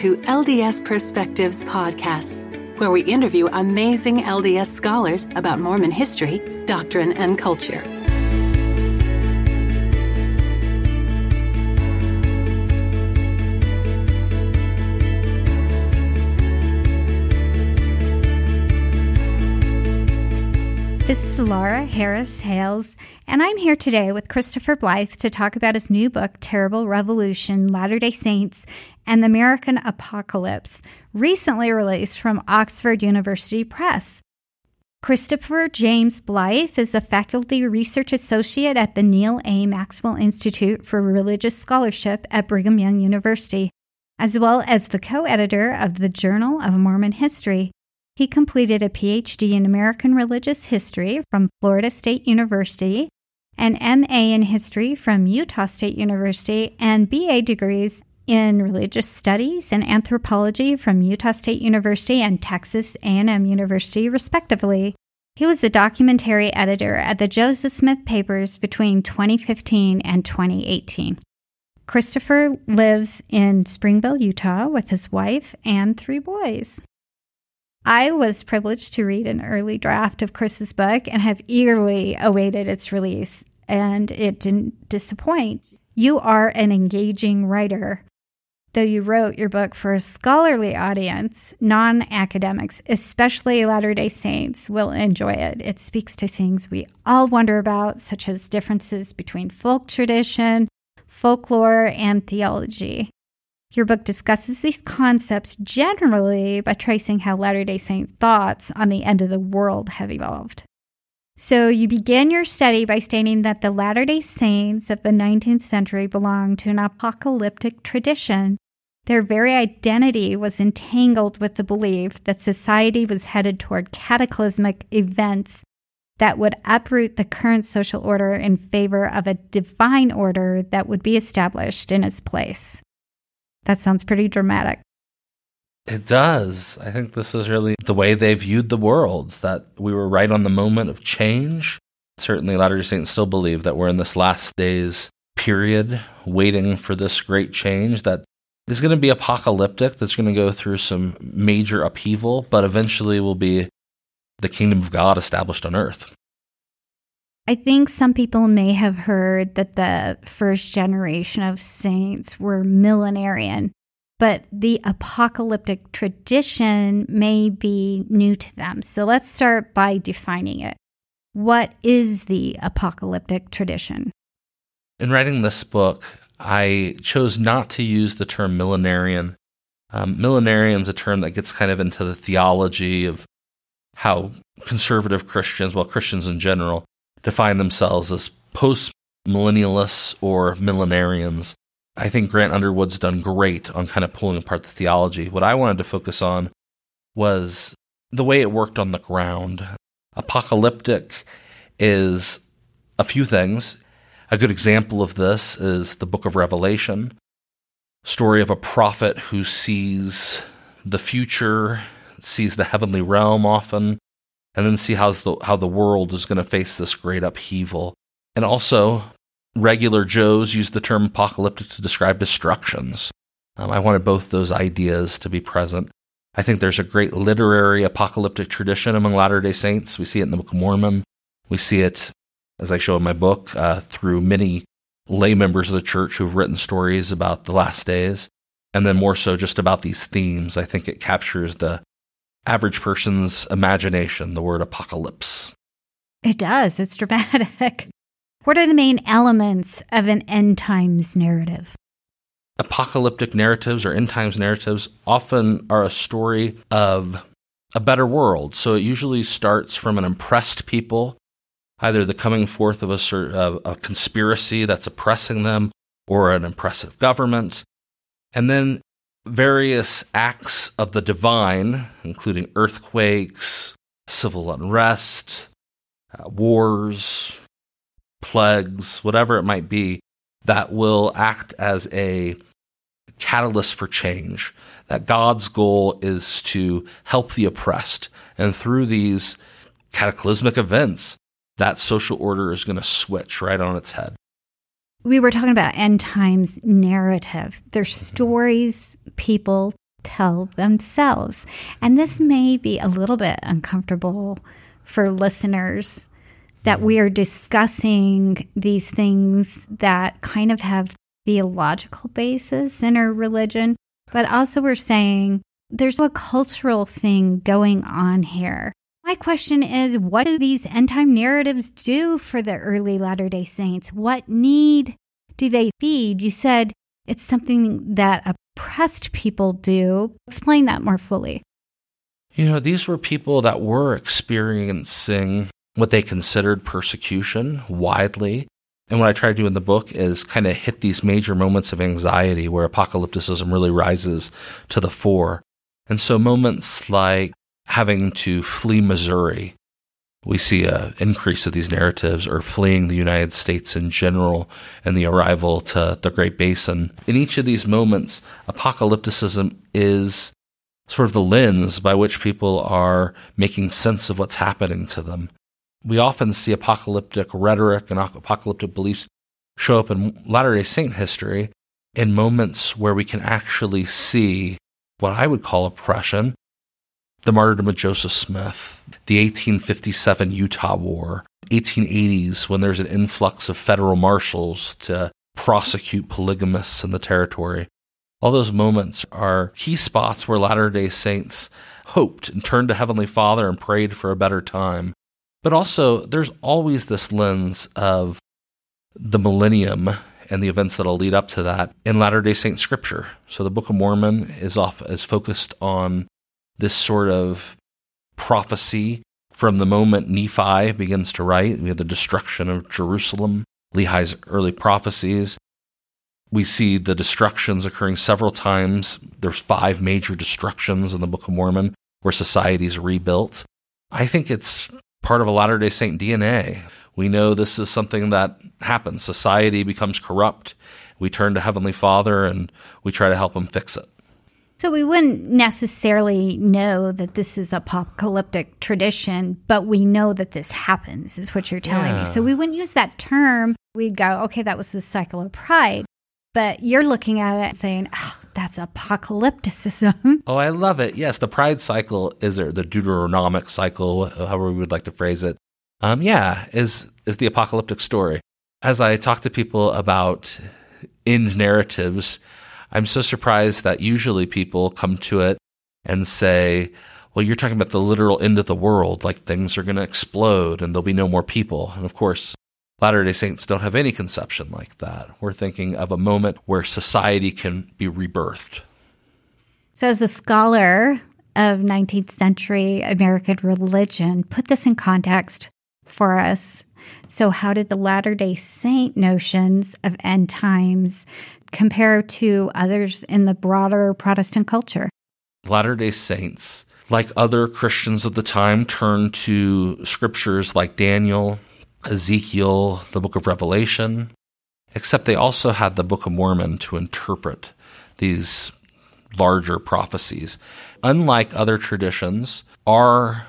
To LDS Perspectives Podcast, where we interview amazing LDS scholars about Mormon history, doctrine, and culture. This is Laura Harris Hales, and I'm here today with Christopher Blythe to talk about his new book, Terrible Revolution Latter day Saints and the American Apocalypse, recently released from Oxford University Press. Christopher James Blythe is a faculty research associate at the Neil A. Maxwell Institute for Religious Scholarship at Brigham Young University, as well as the co editor of the Journal of Mormon History. He completed a PhD in American Religious History from Florida State University, an MA in History from Utah State University, and BA degrees in Religious Studies and Anthropology from Utah State University and Texas A&M University, respectively. He was the documentary editor at the Joseph Smith Papers between 2015 and 2018. Christopher lives in Springville, Utah, with his wife and three boys. I was privileged to read an early draft of Chris's book and have eagerly awaited its release, and it didn't disappoint. You are an engaging writer. Though you wrote your book for a scholarly audience, non academics, especially Latter day Saints, will enjoy it. It speaks to things we all wonder about, such as differences between folk tradition, folklore, and theology. Your book discusses these concepts generally by tracing how Latter day Saint thoughts on the end of the world have evolved. So, you begin your study by stating that the Latter day Saints of the 19th century belonged to an apocalyptic tradition. Their very identity was entangled with the belief that society was headed toward cataclysmic events that would uproot the current social order in favor of a divine order that would be established in its place. That sounds pretty dramatic. It does. I think this is really the way they viewed the world, that we were right on the moment of change. Certainly, Latter day Saints still believe that we're in this last days period, waiting for this great change that is going to be apocalyptic, that's going to go through some major upheaval, but eventually will be the kingdom of God established on earth. I think some people may have heard that the first generation of saints were millenarian, but the apocalyptic tradition may be new to them. So let's start by defining it. What is the apocalyptic tradition? In writing this book, I chose not to use the term millenarian. Um, millenarian is a term that gets kind of into the theology of how conservative Christians, well, Christians in general, define themselves as post millennialists or millenarians. I think Grant Underwood's done great on kind of pulling apart the theology. What I wanted to focus on was the way it worked on the ground. Apocalyptic is a few things. A good example of this is the book of Revelation, story of a prophet who sees the future, sees the heavenly realm often, and then see how's the, how the world is going to face this great upheaval. And also, regular Joes use the term apocalyptic to describe destructions. Um, I wanted both those ideas to be present. I think there's a great literary apocalyptic tradition among Latter day Saints. We see it in the Book of Mormon. We see it, as I show in my book, uh, through many lay members of the church who've written stories about the last days. And then more so just about these themes. I think it captures the average person's imagination, the word apocalypse. It does. It's dramatic. What are the main elements of an end times narrative? Apocalyptic narratives or end times narratives often are a story of a better world. So it usually starts from an oppressed people, either the coming forth of a, a conspiracy that's oppressing them or an oppressive government. And then various acts of the divine, including earthquakes, civil unrest, uh, wars, plagues, whatever it might be, that will act as a catalyst for change. That God's goal is to help the oppressed. And through these cataclysmic events, that social order is going to switch right on its head. We were talking about end times narrative. They're stories people tell themselves. And this may be a little bit uncomfortable for listeners that we are discussing these things that kind of have theological basis in our religion, but also we're saying there's a cultural thing going on here. My question is what do these end time narratives do for the early Latter day Saints? What need do they feed? You said it's something that oppressed people do. Explain that more fully. You know, these were people that were experiencing what they considered persecution widely. And what I try to do in the book is kind of hit these major moments of anxiety where apocalypticism really rises to the fore. And so moments like having to flee Missouri. We see an increase of these narratives or fleeing the United States in general and the arrival to the Great Basin. In each of these moments, apocalypticism is sort of the lens by which people are making sense of what's happening to them. We often see apocalyptic rhetoric and apocalyptic beliefs show up in Latter day Saint history in moments where we can actually see what I would call oppression the martyrdom of Joseph Smith, the 1857 Utah War, 1880s when there's an influx of federal marshals to prosecute polygamists in the territory. All those moments are key spots where Latter day Saints hoped and turned to Heavenly Father and prayed for a better time. But also, there's always this lens of the millennium and the events that'll lead up to that in Latter day Saint scripture. So the Book of Mormon is off is focused on this sort of prophecy from the moment Nephi begins to write. We have the destruction of Jerusalem, Lehi's early prophecies. We see the destructions occurring several times. There's five major destructions in the Book of Mormon where society is rebuilt. I think it's part of a Latter day Saint DNA. We know this is something that happens. Society becomes corrupt. We turn to Heavenly Father and we try to help him fix it. So we wouldn't necessarily know that this is apocalyptic tradition, but we know that this happens, is what you're telling yeah. me. So we wouldn't use that term. We'd go, okay, that was the cycle of pride. But you're looking at it and saying, oh, that's apocalypticism. Oh, I love it. Yes, the pride cycle is there, the Deuteronomic cycle, however we would like to phrase it. Um, yeah, is is the apocalyptic story. As I talk to people about end narratives, I'm so surprised that usually people come to it and say, well, you're talking about the literal end of the world, like things are going to explode and there'll be no more people. And of course, Latter day Saints don't have any conception like that. We're thinking of a moment where society can be rebirthed. So, as a scholar of 19th century American religion, put this in context for us. So, how did the Latter day Saint notions of end times compare to others in the broader Protestant culture? Latter day Saints, like other Christians of the time, turned to scriptures like Daniel, Ezekiel, the book of Revelation, except they also had the Book of Mormon to interpret these larger prophecies. Unlike other traditions, our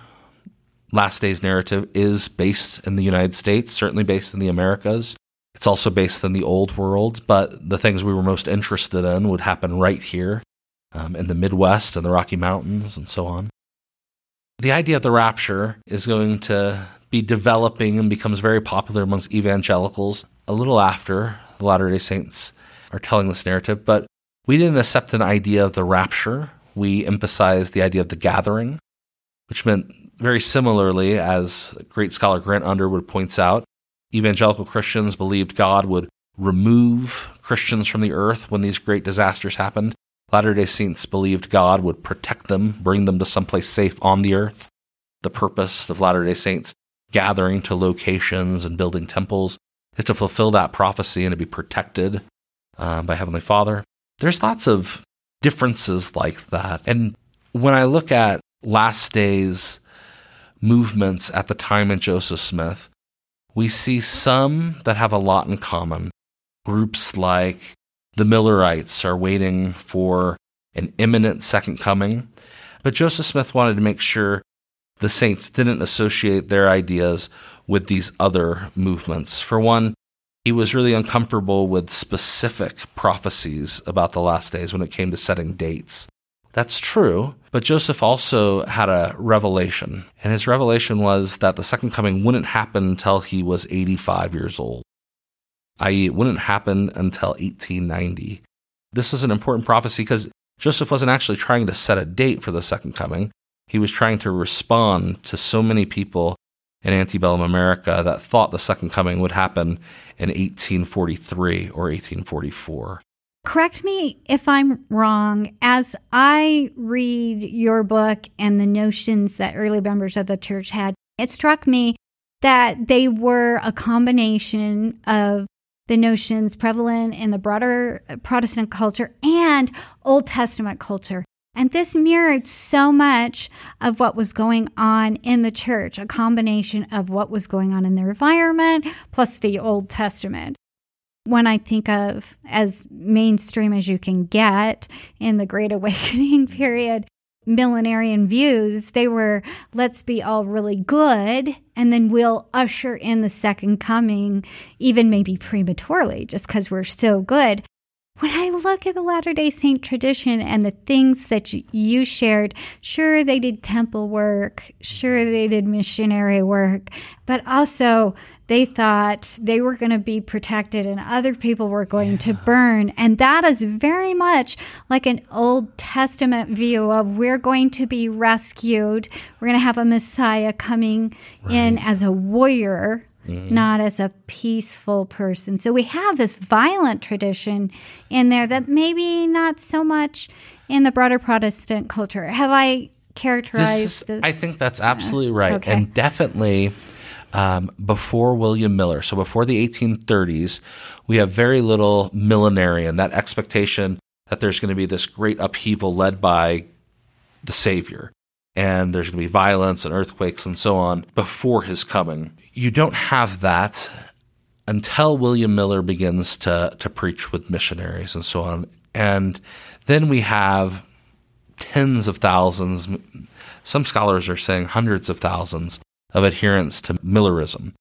last days narrative is based in the United States, certainly based in the Americas. It's also based in the old world, but the things we were most interested in would happen right here um, in the Midwest and the Rocky Mountains and so on. The idea of the rapture is going to be developing and becomes very popular amongst evangelicals a little after the Latter day Saints are telling this narrative, but we didn't accept an idea of the rapture. We emphasized the idea of the gathering, which meant very similarly, as great scholar Grant Underwood points out, evangelical Christians believed God would remove Christians from the earth when these great disasters happened. Latter day Saints believed God would protect them, bring them to someplace safe on the earth. The purpose of Latter day Saints gathering to locations and building temples is to fulfill that prophecy and to be protected uh, by Heavenly Father. There's lots of differences like that. And when I look at last days movements at the time of Joseph Smith, we see some that have a lot in common. Groups like the Millerites are waiting for an imminent second coming. But Joseph Smith wanted to make sure the saints didn't associate their ideas with these other movements. For one, he was really uncomfortable with specific prophecies about the last days when it came to setting dates. That's true, but Joseph also had a revelation, and his revelation was that the second coming wouldn't happen until he was 85 years old, i.e., it wouldn't happen until 1890. This is an important prophecy because Joseph wasn't actually trying to set a date for the second coming. He was trying to respond to so many people in antebellum America that thought the second coming would happen in 1843 or 1844. Correct me if I'm wrong. As I read your book and the notions that early members of the church had, it struck me that they were a combination of the notions prevalent in the broader Protestant culture and Old Testament culture. And this mirrored so much of what was going on in the church, a combination of what was going on in their environment plus the Old Testament. When I think of as mainstream as you can get in the Great Awakening period, millenarian views, they were let's be all really good and then we'll usher in the second coming, even maybe prematurely, just because we're so good when I look at the Latter day Saint tradition and the things that you shared, sure, they did temple work, sure, they did missionary work, but also they thought they were going to be protected and other people were going yeah. to burn. And that is very much like an Old Testament view of we're going to be rescued. We're going to have a Messiah coming right. in as a warrior Mm-hmm. not as a peaceful person. So we have this violent tradition in there that maybe not so much in the broader Protestant culture. Have I characterized this? Is, this? I think that's absolutely right. Okay. And definitely um, before William Miller, so before the 1830s, we have very little millenarian, that expectation that there's going to be this great upheaval led by the Savior and there's going to be violence and earthquakes and so on before his coming. You don't have that until William Miller begins to, to preach with missionaries and so on. And then we have tens of thousands, some scholars are saying hundreds of thousands of adherents to Millerism.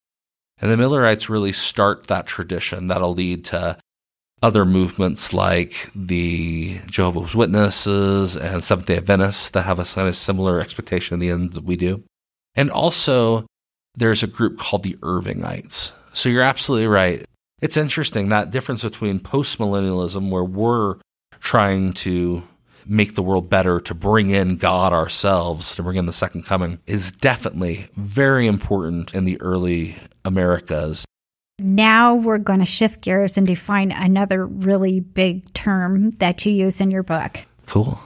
And the Millerites really start that tradition that'll lead to other movements like the Jehovah's Witnesses and Seventh day Adventists that have a kind of similar expectation in the end that we do. And also, there's a group called the Irvingites. So you're absolutely right. It's interesting that difference between postmillennialism, where we're trying to make the world better, to bring in God ourselves, to bring in the second coming, is definitely very important in the early Americas. Now we're going to shift gears and define another really big term that you use in your book. Cool.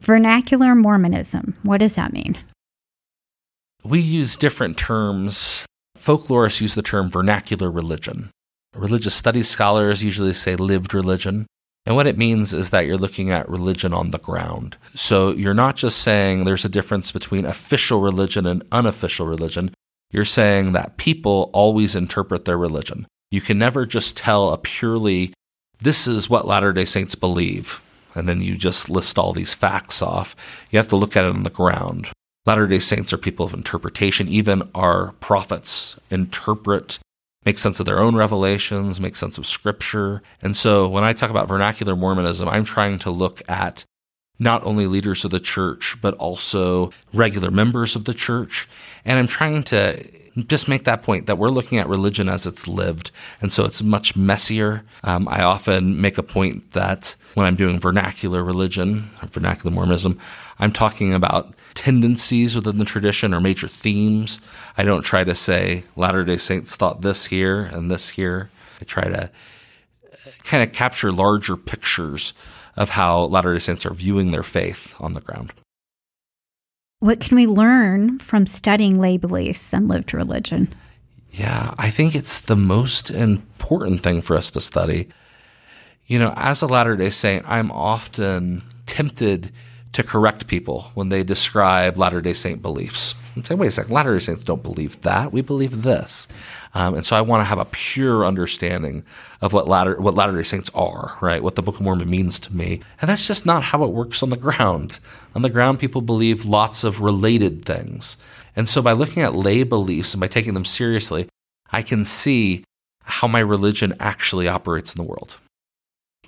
Vernacular Mormonism. What does that mean? We use different terms. Folklorists use the term vernacular religion. Religious studies scholars usually say lived religion. And what it means is that you're looking at religion on the ground. So you're not just saying there's a difference between official religion and unofficial religion. You're saying that people always interpret their religion. You can never just tell a purely, this is what Latter day Saints believe, and then you just list all these facts off. You have to look at it on the ground. Latter day Saints are people of interpretation. Even our prophets interpret, make sense of their own revelations, make sense of scripture. And so when I talk about vernacular Mormonism, I'm trying to look at not only leaders of the church, but also regular members of the church. And I'm trying to just make that point that we're looking at religion as it's lived. And so it's much messier. Um, I often make a point that when I'm doing vernacular religion, vernacular Mormonism, I'm talking about tendencies within the tradition or major themes. I don't try to say Latter day Saints thought this here and this here. I try to kind of capture larger pictures of how Latter day Saints are viewing their faith on the ground. What can we learn from studying lay beliefs and lived religion? Yeah, I think it's the most important thing for us to study. You know, as a Latter day Saint, I'm often tempted to correct people when they describe Latter day Saint beliefs. Saying, wait a second, Latter day Saints don't believe that. We believe this. Um, and so I want to have a pure understanding of what Latter what Latter Day Saints are, right? What the Book of Mormon means to me, and that's just not how it works on the ground. On the ground, people believe lots of related things, and so by looking at lay beliefs and by taking them seriously, I can see how my religion actually operates in the world.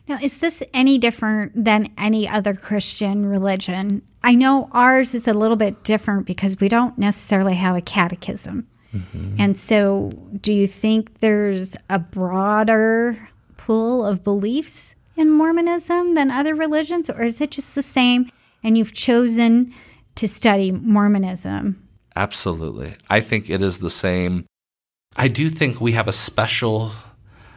Now, is this any different than any other Christian religion? I know ours is a little bit different because we don't necessarily have a catechism. Mm-hmm. And so, do you think there's a broader pool of beliefs in Mormonism than other religions, or is it just the same and you've chosen to study Mormonism? Absolutely. I think it is the same. I do think we have a special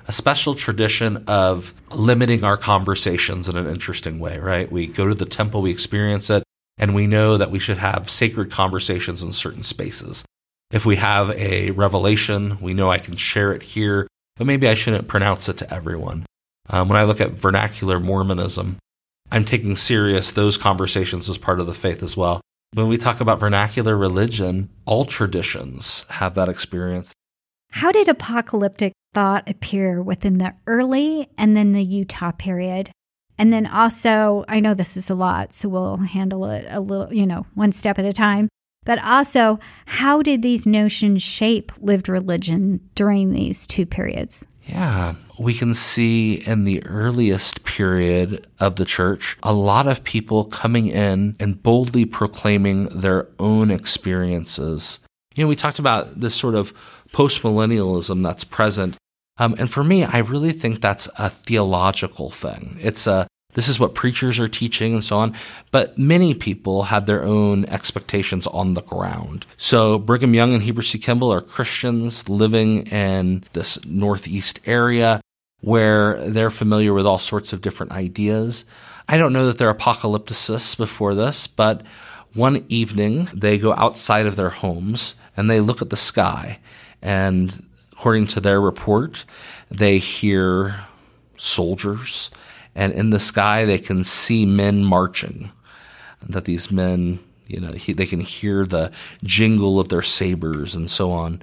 a special tradition of limiting our conversations in an interesting way, right? We go to the temple, we experience it, and we know that we should have sacred conversations in certain spaces. If we have a revelation, we know I can share it here, but maybe I shouldn't pronounce it to everyone. Um, when I look at vernacular Mormonism, I'm taking serious those conversations as part of the faith as well. When we talk about vernacular religion, all traditions have that experience. How did apocalyptic thought appear within the early and then the Utah period? And then also, I know this is a lot, so we'll handle it a little, you know, one step at a time. But also, how did these notions shape lived religion during these two periods? Yeah, we can see in the earliest period of the church a lot of people coming in and boldly proclaiming their own experiences. You know, we talked about this sort of postmillennialism that's present. Um, and for me, I really think that's a theological thing. It's a this is what preachers are teaching and so on. But many people have their own expectations on the ground. So Brigham Young and Heber C. Kimball are Christians living in this Northeast area where they're familiar with all sorts of different ideas. I don't know that they're apocalypticists before this, but one evening they go outside of their homes and they look at the sky. And according to their report, they hear soldiers and in the sky they can see men marching. That these men, you know, he, they can hear the jingle of their sabers and so on.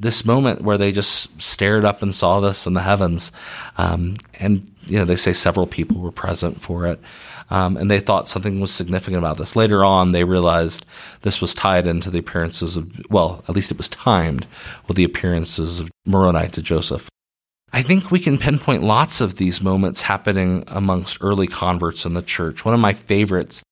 This moment where they just stared up and saw this in the heavens, um, and you know they say several people were present for it. Um, and they thought something was significant about this. Later on, they realized this was tied into the appearances of, well, at least it was timed with the appearances of Moroni to Joseph. I think we can pinpoint lots of these moments happening amongst early converts in the church. One of my favorites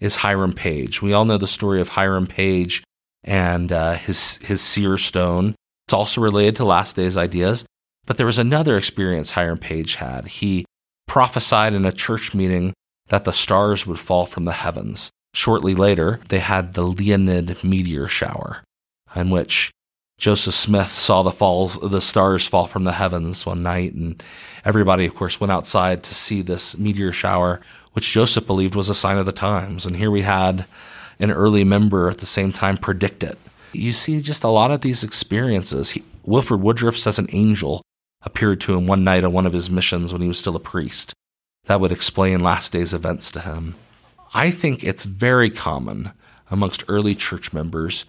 is Hiram Page. We all know the story of Hiram Page and uh, his his seer stone. It's also related to last days ideas, but there was another experience Hiram Page had. He prophesied in a church meeting that the stars would fall from the heavens. Shortly later, they had the Leonid meteor shower, in which Joseph Smith saw the falls, the stars fall from the heavens one night, and everybody, of course, went outside to see this meteor shower, which Joseph believed was a sign of the times. And here we had an early member at the same time predict it. You see just a lot of these experiences. He, Wilford Woodruff says an angel appeared to him one night on one of his missions when he was still a priest. That would explain last day's events to him. I think it's very common amongst early church members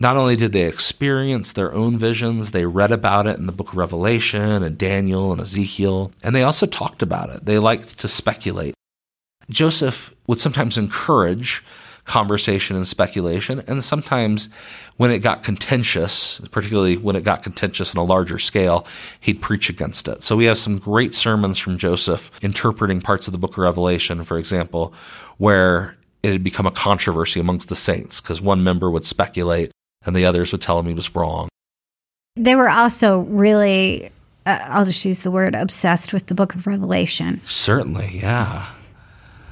not only did they experience their own visions, they read about it in the book of Revelation and Daniel and Ezekiel, and they also talked about it. They liked to speculate. Joseph would sometimes encourage conversation and speculation, and sometimes when it got contentious, particularly when it got contentious on a larger scale, he'd preach against it. So we have some great sermons from Joseph interpreting parts of the book of Revelation, for example, where it had become a controversy amongst the saints because one member would speculate and the others would tell him he was wrong. They were also really, uh, I'll just use the word, obsessed with the book of Revelation. Certainly, yeah.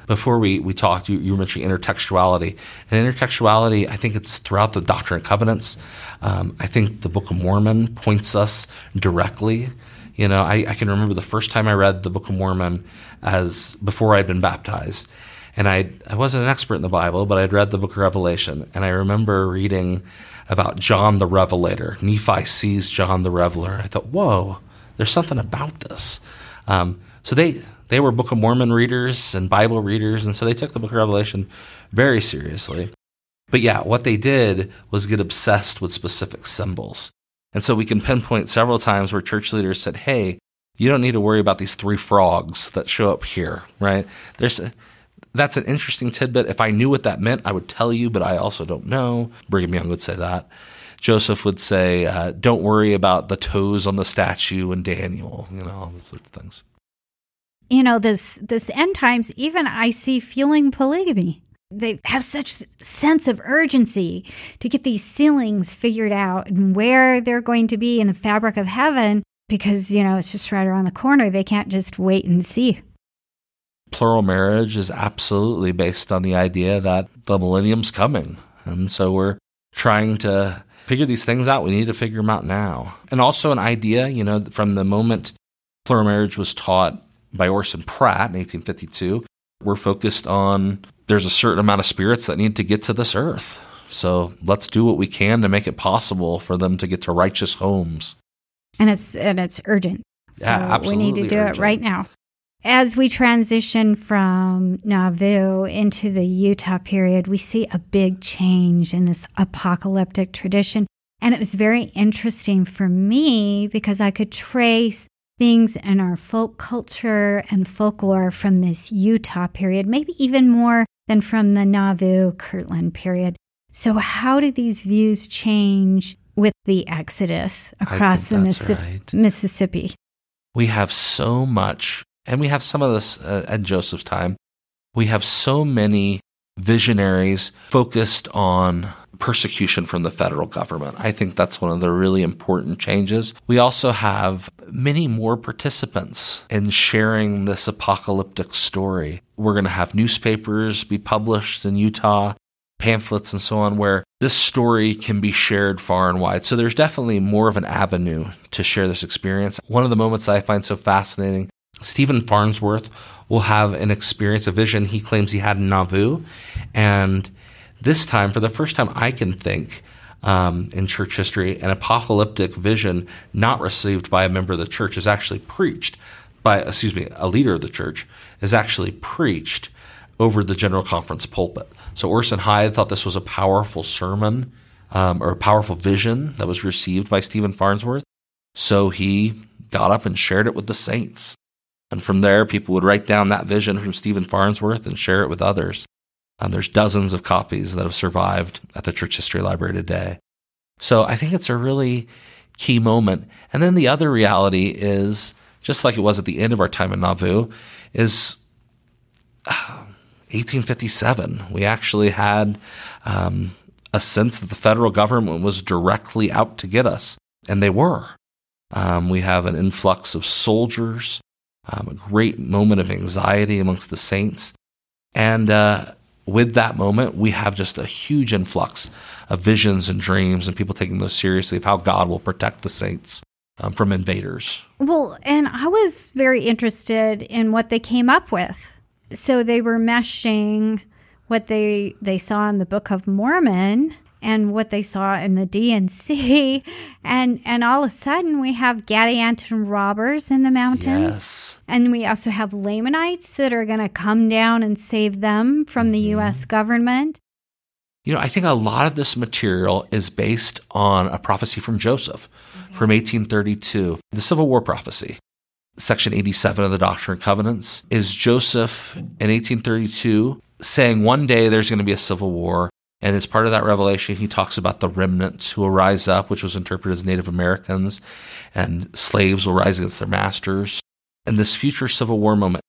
Before we, we talked, you, you mentioned intertextuality. And intertextuality, I think it's throughout the Doctrine and Covenants. Um, I think the Book of Mormon points us directly. You know, I, I can remember the first time I read the Book of Mormon as before I'd been baptized. And I I wasn't an expert in the Bible, but I'd read the book of Revelation. And I remember reading about John the Revelator. Nephi sees John the Revelator. I thought, whoa, there's something about this. Um, so they they were Book of Mormon readers and Bible readers, and so they took the Book of Revelation very seriously. But yeah, what they did was get obsessed with specific symbols. And so we can pinpoint several times where church leaders said, "Hey, you don't need to worry about these three frogs that show up here, right? There's that's an interesting tidbit. If I knew what that meant, I would tell you, but I also don't know. Brigham Young would say that. Joseph would say, uh, "Don't worry about the toes on the statue," and Daniel, you know, all those sorts of things. You know, this this end times, even I see fueling polygamy. They have such sense of urgency to get these sealings figured out and where they're going to be in the fabric of heaven because, you know, it's just right around the corner. They can't just wait and see. Plural marriage is absolutely based on the idea that the millennium's coming. And so we're trying to figure these things out. We need to figure them out now. And also an idea, you know, from the moment plural marriage was taught by Orson Pratt in 1852, we're focused on there's a certain amount of spirits that need to get to this earth. So let's do what we can to make it possible for them to get to righteous homes. And it's and it's urgent. So yeah, absolutely we need to do urgent. it right now. As we transition from Nauvoo into the Utah period, we see a big change in this apocalyptic tradition. And it was very interesting for me because I could trace things in our folk culture and folklore from this Utah period, maybe even more than from the Nauvoo Kirtland period. So, how did these views change with the Exodus across the Missi- right. Mississippi? We have so much, and we have some of this uh, at Joseph's time. We have so many visionaries focused on persecution from the federal government. I think that's one of the really important changes. We also have many more participants in sharing this apocalyptic story. We're going to have newspapers be published in Utah, pamphlets and so on, where this story can be shared far and wide. So there's definitely more of an avenue to share this experience. One of the moments that I find so fascinating Stephen Farnsworth will have an experience, a vision he claims he had in Nauvoo. And this time, for the first time I can think um, in church history, an apocalyptic vision not received by a member of the church is actually preached by, excuse me, a leader of the church is actually preached over the general conference pulpit. So Orson Hyde thought this was a powerful sermon um, or a powerful vision that was received by Stephen Farnsworth. So he got up and shared it with the saints. And from there, people would write down that vision from Stephen Farnsworth and share it with others. Um, there's dozens of copies that have survived at the Church History Library today. So I think it's a really key moment. And then the other reality is, just like it was at the end of our time in Nauvoo, is uh, 1857. We actually had um, a sense that the federal government was directly out to get us, and they were. Um, we have an influx of soldiers, um, a great moment of anxiety amongst the saints. And uh, with that moment, we have just a huge influx of visions and dreams and people taking those seriously of how God will protect the saints um, from invaders. Well, and I was very interested in what they came up with. So they were meshing what they they saw in the Book of Mormon and what they saw in the D&C, and and all of a sudden we have Gadianton robbers in the mountains, Yes. and we also have Lamanites that are going to come down and save them from the mm-hmm. U.S. government. You know, I think a lot of this material is based on a prophecy from Joseph mm-hmm. from 1832, the Civil War prophecy. Section 87 of the Doctrine and Covenants is Joseph in 1832 saying one day there's going to be a civil war. And as part of that revelation, he talks about the remnant who will rise up, which was interpreted as Native Americans, and slaves will rise against their masters. And this future civil war moment,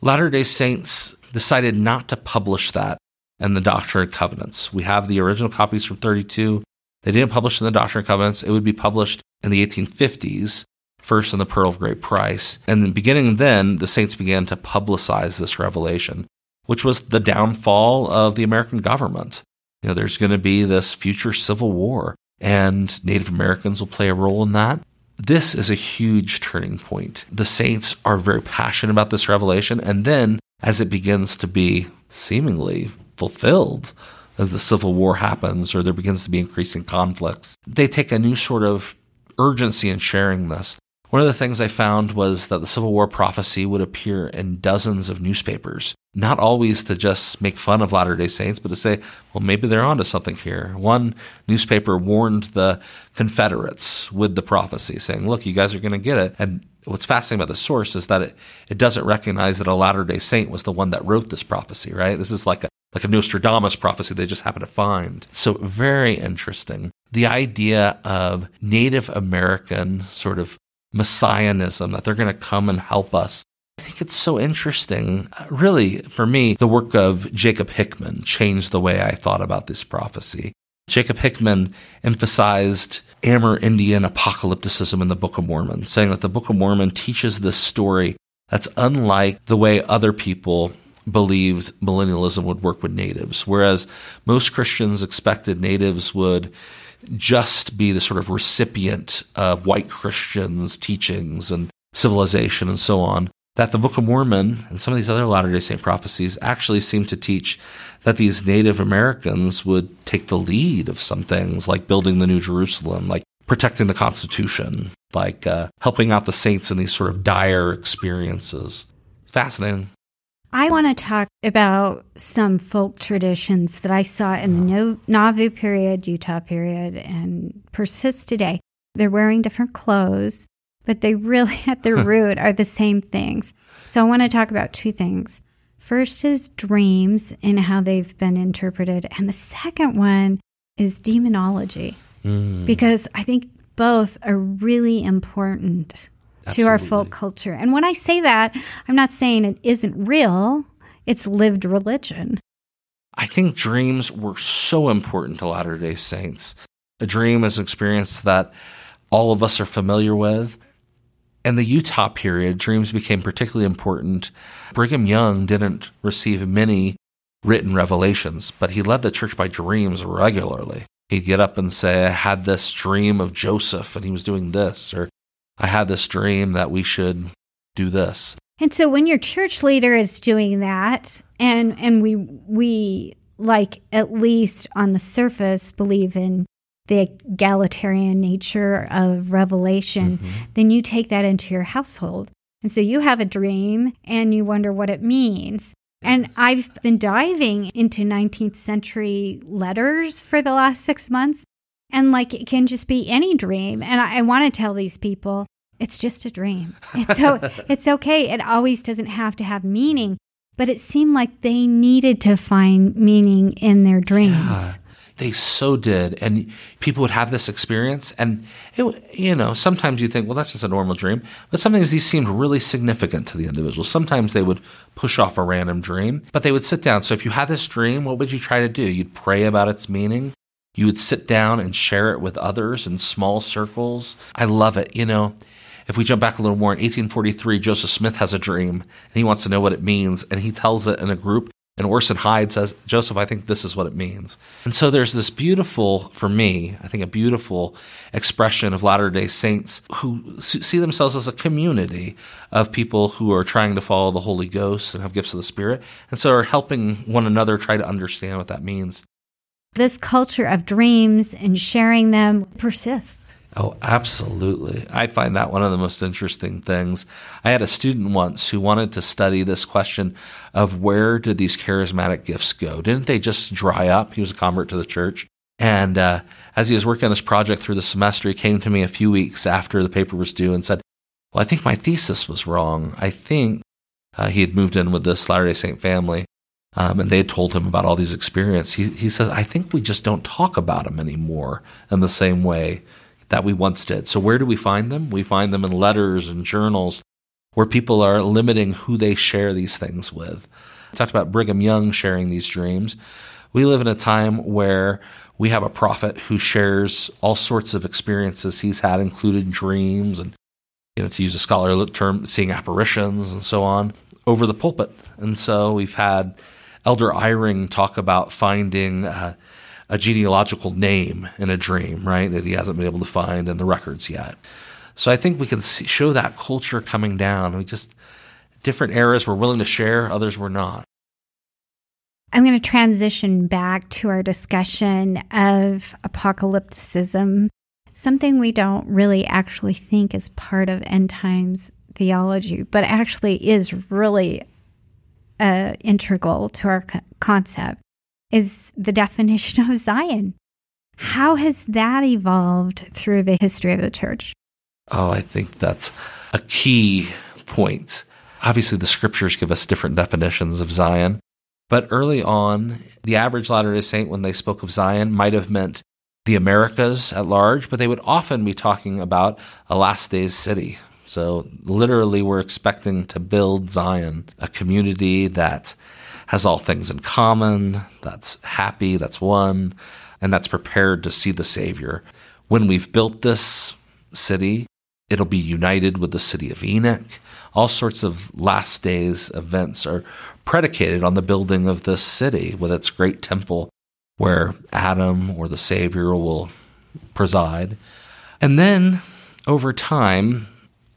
Latter day Saints decided not to publish that in the Doctrine and Covenants. We have the original copies from 32. They didn't publish in the Doctrine and Covenants. It would be published in the 1850s, first in the Pearl of Great Price. And then beginning then, the saints began to publicize this revelation, which was the downfall of the American government. You know, there's going to be this future civil war, and Native Americans will play a role in that. This is a huge turning point. The saints are very passionate about this revelation, and then as it begins to be seemingly fulfilled, as the Civil War happens or there begins to be increasing conflicts, they take a new sort of urgency in sharing this. One of the things I found was that the Civil War prophecy would appear in dozens of newspapers, not always to just make fun of Latter day Saints, but to say, well, maybe they're onto something here. One newspaper warned the Confederates with the prophecy, saying, look, you guys are going to get it. And what's fascinating about the source is that it, it doesn't recognize that a Latter day Saint was the one that wrote this prophecy, right? This is like a, like a Nostradamus prophecy they just happen to find. So very interesting. The idea of Native American sort of messianism, that they're going to come and help us. I think it's so interesting. Uh, really, for me, the work of Jacob Hickman changed the way I thought about this prophecy. Jacob Hickman emphasized Amerindian apocalypticism in the Book of Mormon, saying that the Book of Mormon teaches this story that's unlike the way other people believed millennialism would work with natives, whereas most Christians expected natives would just be the sort of recipient of white Christians' teachings and civilization and so on. That the Book of Mormon and some of these other Latter day Saint prophecies actually seem to teach that these Native Americans would take the lead of some things like building the New Jerusalem, like protecting the Constitution, like uh, helping out the saints in these sort of dire experiences. Fascinating. I want to talk about some folk traditions that I saw in the no- Nauvoo period, Utah period, and persist today. They're wearing different clothes, but they really, at their root, are the same things. So I want to talk about two things. First is dreams and how they've been interpreted, and the second one is demonology, mm. because I think both are really important Absolutely. to our folk culture. And when I say that, I'm not saying it isn't real, it's lived religion. I think dreams were so important to Latter day Saints. A dream is an experience that all of us are familiar with. In the Utah period, dreams became particularly important. Brigham Young didn't receive many written revelations, but he led the church by dreams regularly. He'd get up and say, I had this dream of Joseph and he was doing this, or I had this dream that we should do this. And so when your church leader is doing that and and we we like at least on the surface believe in the egalitarian nature of revelation, mm-hmm. then you take that into your household. And so you have a dream and you wonder what it means. And I've been diving into 19th century letters for the last six months. And like it can just be any dream. And I, I want to tell these people it's just a dream. It's so it's okay. It always doesn't have to have meaning. But it seemed like they needed to find meaning in their dreams. Yeah, they so did. And people would have this experience. And, it, you know, sometimes you think, well, that's just a normal dream. But sometimes these seemed really significant to the individual. Sometimes they would push off a random dream, but they would sit down. So if you had this dream, what would you try to do? You'd pray about its meaning. You would sit down and share it with others in small circles. I love it. You know, if we jump back a little more, in 1843, Joseph Smith has a dream and he wants to know what it means, and he tells it in a group. And Orson Hyde says, Joseph, I think this is what it means. And so there's this beautiful, for me, I think a beautiful expression of Latter day Saints who see themselves as a community of people who are trying to follow the Holy Ghost and have gifts of the Spirit. And so are helping one another try to understand what that means. This culture of dreams and sharing them persists. Oh, absolutely. I find that one of the most interesting things. I had a student once who wanted to study this question of where did these charismatic gifts go? Didn't they just dry up? He was a convert to the church. And uh, as he was working on this project through the semester, he came to me a few weeks after the paper was due and said, Well, I think my thesis was wrong. I think uh, he had moved in with the Latter day Saint family. Um, and they had told him about all these experiences. He, he says, I think we just don't talk about them anymore in the same way that we once did. So, where do we find them? We find them in letters and journals where people are limiting who they share these things with. I talked about Brigham Young sharing these dreams. We live in a time where we have a prophet who shares all sorts of experiences he's had, including dreams and, you know, to use a scholarly term, seeing apparitions and so on over the pulpit. And so we've had Elder Eyring talk about finding uh, a genealogical name in a dream, right, that he hasn't been able to find in the records yet. So I think we can see, show that culture coming down. We just different eras were willing to share, others were not. I'm going to transition back to our discussion of apocalypticism, something we don't really actually think is part of end times theology, but actually is really uh, integral to our co- concept is the definition of Zion. How has that evolved through the history of the church? Oh, I think that's a key point. Obviously, the scriptures give us different definitions of Zion, But early on, the average Latter day Saint, when they spoke of Zion, might have meant the Americas at large, but they would often be talking about a last days city. So, literally, we're expecting to build Zion, a community that has all things in common, that's happy, that's one, and that's prepared to see the Savior. When we've built this city, it'll be united with the city of Enoch all sorts of last days events are predicated on the building of this city with its great temple where Adam or the Savior will preside. And then over time,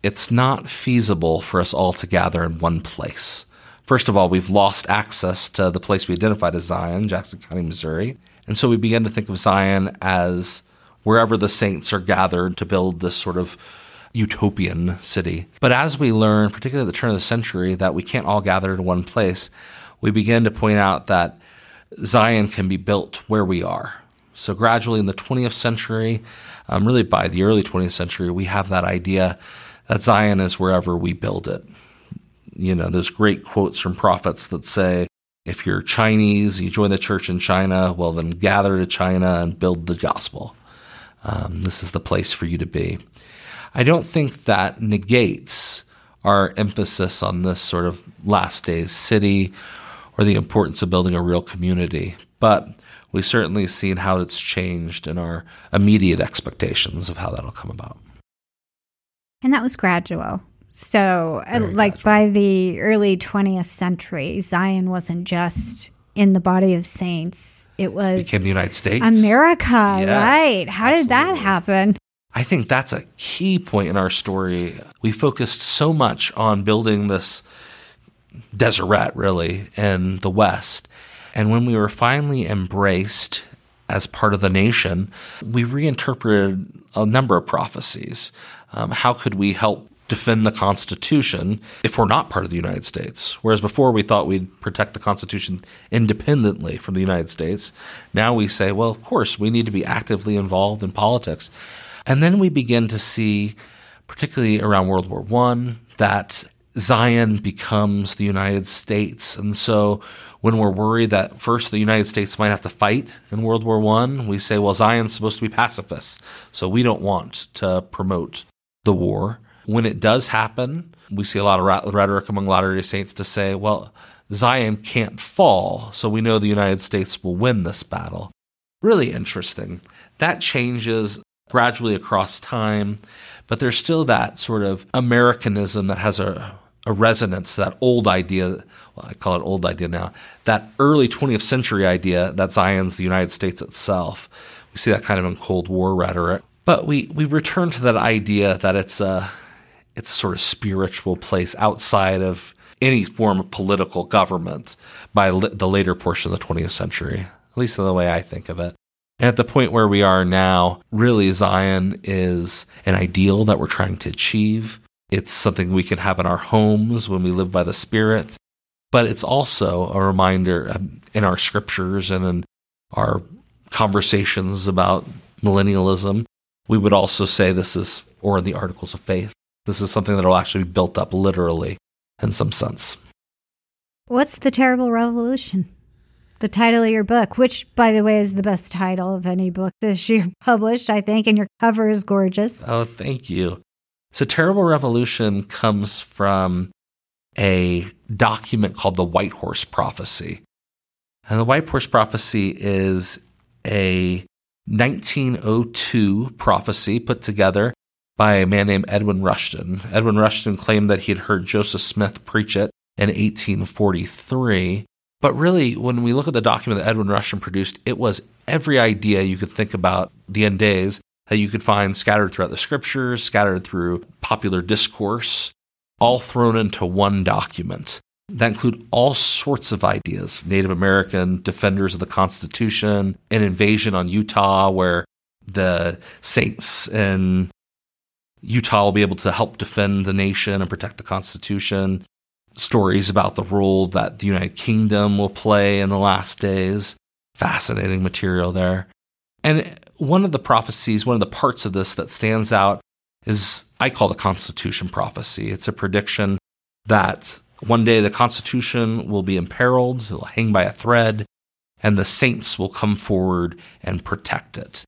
it's not feasible for us all to gather in one place. First of all, we've lost access to the place we identified as Zion, Jackson County, Missouri. And so we began to think of Zion as wherever the saints are gathered to build this sort of utopian city. But as we learn, particularly at the turn of the century, that we can't all gather in one place, we begin to point out that Zion can be built where we are. So gradually in the 20th century, um, really by the early 20th century, we have that idea that Zion is wherever we build it. You know, there's great quotes from prophets that say, if you're Chinese, you join the church in China, well, then gather to China and build the gospel. Um, this is the place for you to be. I don't think that negates our emphasis on this sort of last days city or the importance of building a real community. But we've certainly seen how it's changed in our immediate expectations of how that'll come about. And that was gradual. So, uh, like gradual. by the early 20th century, Zion wasn't just in the body of saints. It was became the United States, America, yes, right? How absolutely. did that happen? I think that's a key point in our story. We focused so much on building this deseret, really, in the West. And when we were finally embraced as part of the nation, we reinterpreted a number of prophecies. Um, how could we help defend the Constitution if we're not part of the United States? Whereas before we thought we'd protect the Constitution independently from the United States. Now we say, well, of course, we need to be actively involved in politics. And then we begin to see, particularly around World War I, that Zion becomes the United States. And so when we're worried that first the United States might have to fight in World War I, we say, well, Zion's supposed to be pacifists. So we don't want to promote the war. When it does happen, we see a lot of rhetoric among Latter day Saints to say, well, Zion can't fall, so we know the United States will win this battle. Really interesting. That changes gradually across time, but there's still that sort of Americanism that has a, a resonance, that old idea, well, I call it old idea now, that early 20th century idea that Zion's the United States itself. We see that kind of in Cold War rhetoric. But we, we return to that idea that it's a, it's a sort of spiritual place outside of any form of political government by the later portion of the 20th century, at least in the way I think of it. And at the point where we are now, really, Zion is an ideal that we're trying to achieve. It's something we can have in our homes when we live by the Spirit. But it's also a reminder um, in our scriptures and in our conversations about millennialism. We would also say this is, or in the articles of faith, this is something that will actually be built up literally in some sense. What's the terrible revolution? the title of your book, which, by the way, is the best title of any book this year published, I think, and your cover is gorgeous. Oh, thank you. So, Terrible Revolution comes from a document called the White Horse Prophecy. And the White Horse Prophecy is a 1902 prophecy put together by a man named Edwin Rushton. Edwin Rushton claimed that he had heard Joseph Smith preach it in 1843 but really, when we look at the document that Edwin Rushton produced, it was every idea you could think about the end days that you could find scattered throughout the scriptures, scattered through popular discourse, all thrown into one document. That include all sorts of ideas Native American defenders of the Constitution, an invasion on Utah where the saints in Utah will be able to help defend the nation and protect the Constitution, stories about the role that the United Kingdom will play in the last days. Fascinating material there. And one of the prophecies, one of the parts of this that stands out is I call the Constitution prophecy. It's a prediction that one day the Constitution will be imperiled, it'll hang by a thread, and the saints will come forward and protect it.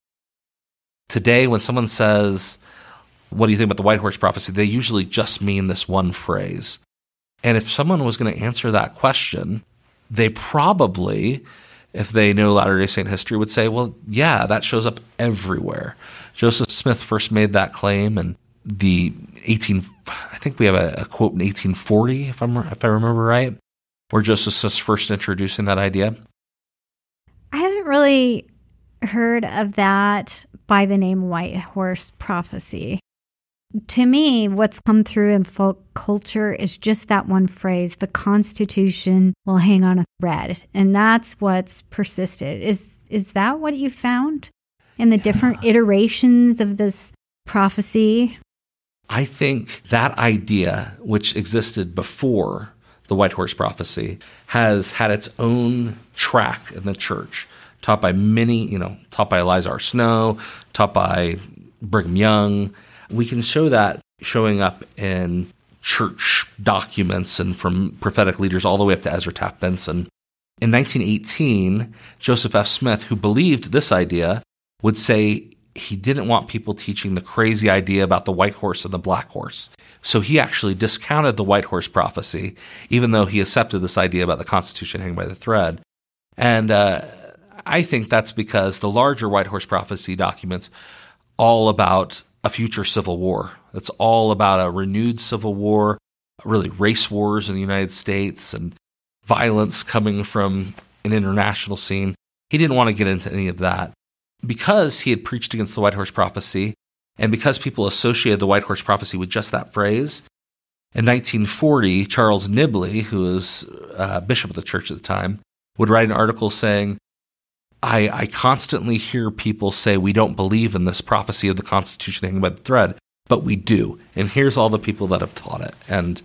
Today, when someone says, What do you think about the White Horse Prophecy? they usually just mean this one phrase. And if someone was going to answer that question, they probably, if they know Latter day Saint history, would say, Well, yeah, that shows up everywhere. Joseph Smith first made that claim and the 18, I think we have a, a quote in 1840, if, I'm, if I remember right, where Joseph Smith's first introducing that idea. I haven't really heard of that by the name White Horse Prophecy. To me, what's come through in folk culture is just that one phrase the Constitution will hang on a thread. And that's what's persisted. Is, is that what you found in the yeah. different iterations of this prophecy? I think that idea, which existed before the White Horse Prophecy, has had its own track in the church, taught by many, you know, taught by Eliza R. Snow, taught by Brigham Young. We can show that showing up in church documents and from prophetic leaders all the way up to Ezra Taft Benson. In 1918, Joseph F. Smith, who believed this idea, would say he didn't want people teaching the crazy idea about the white horse and the black horse. So he actually discounted the white horse prophecy, even though he accepted this idea about the Constitution hanging by the thread. And uh, I think that's because the larger white horse prophecy documents all about a future civil war. It's all about a renewed civil war, really race wars in the United States and violence coming from an international scene. He didn't want to get into any of that because he had preached against the white horse prophecy, and because people associated the white horse prophecy with just that phrase, in 1940, Charles Nibley, who was uh, bishop of the church at the time, would write an article saying, I, I constantly hear people say we don't believe in this prophecy of the Constitution hanging by the thread, but we do. And here's all the people that have taught it. And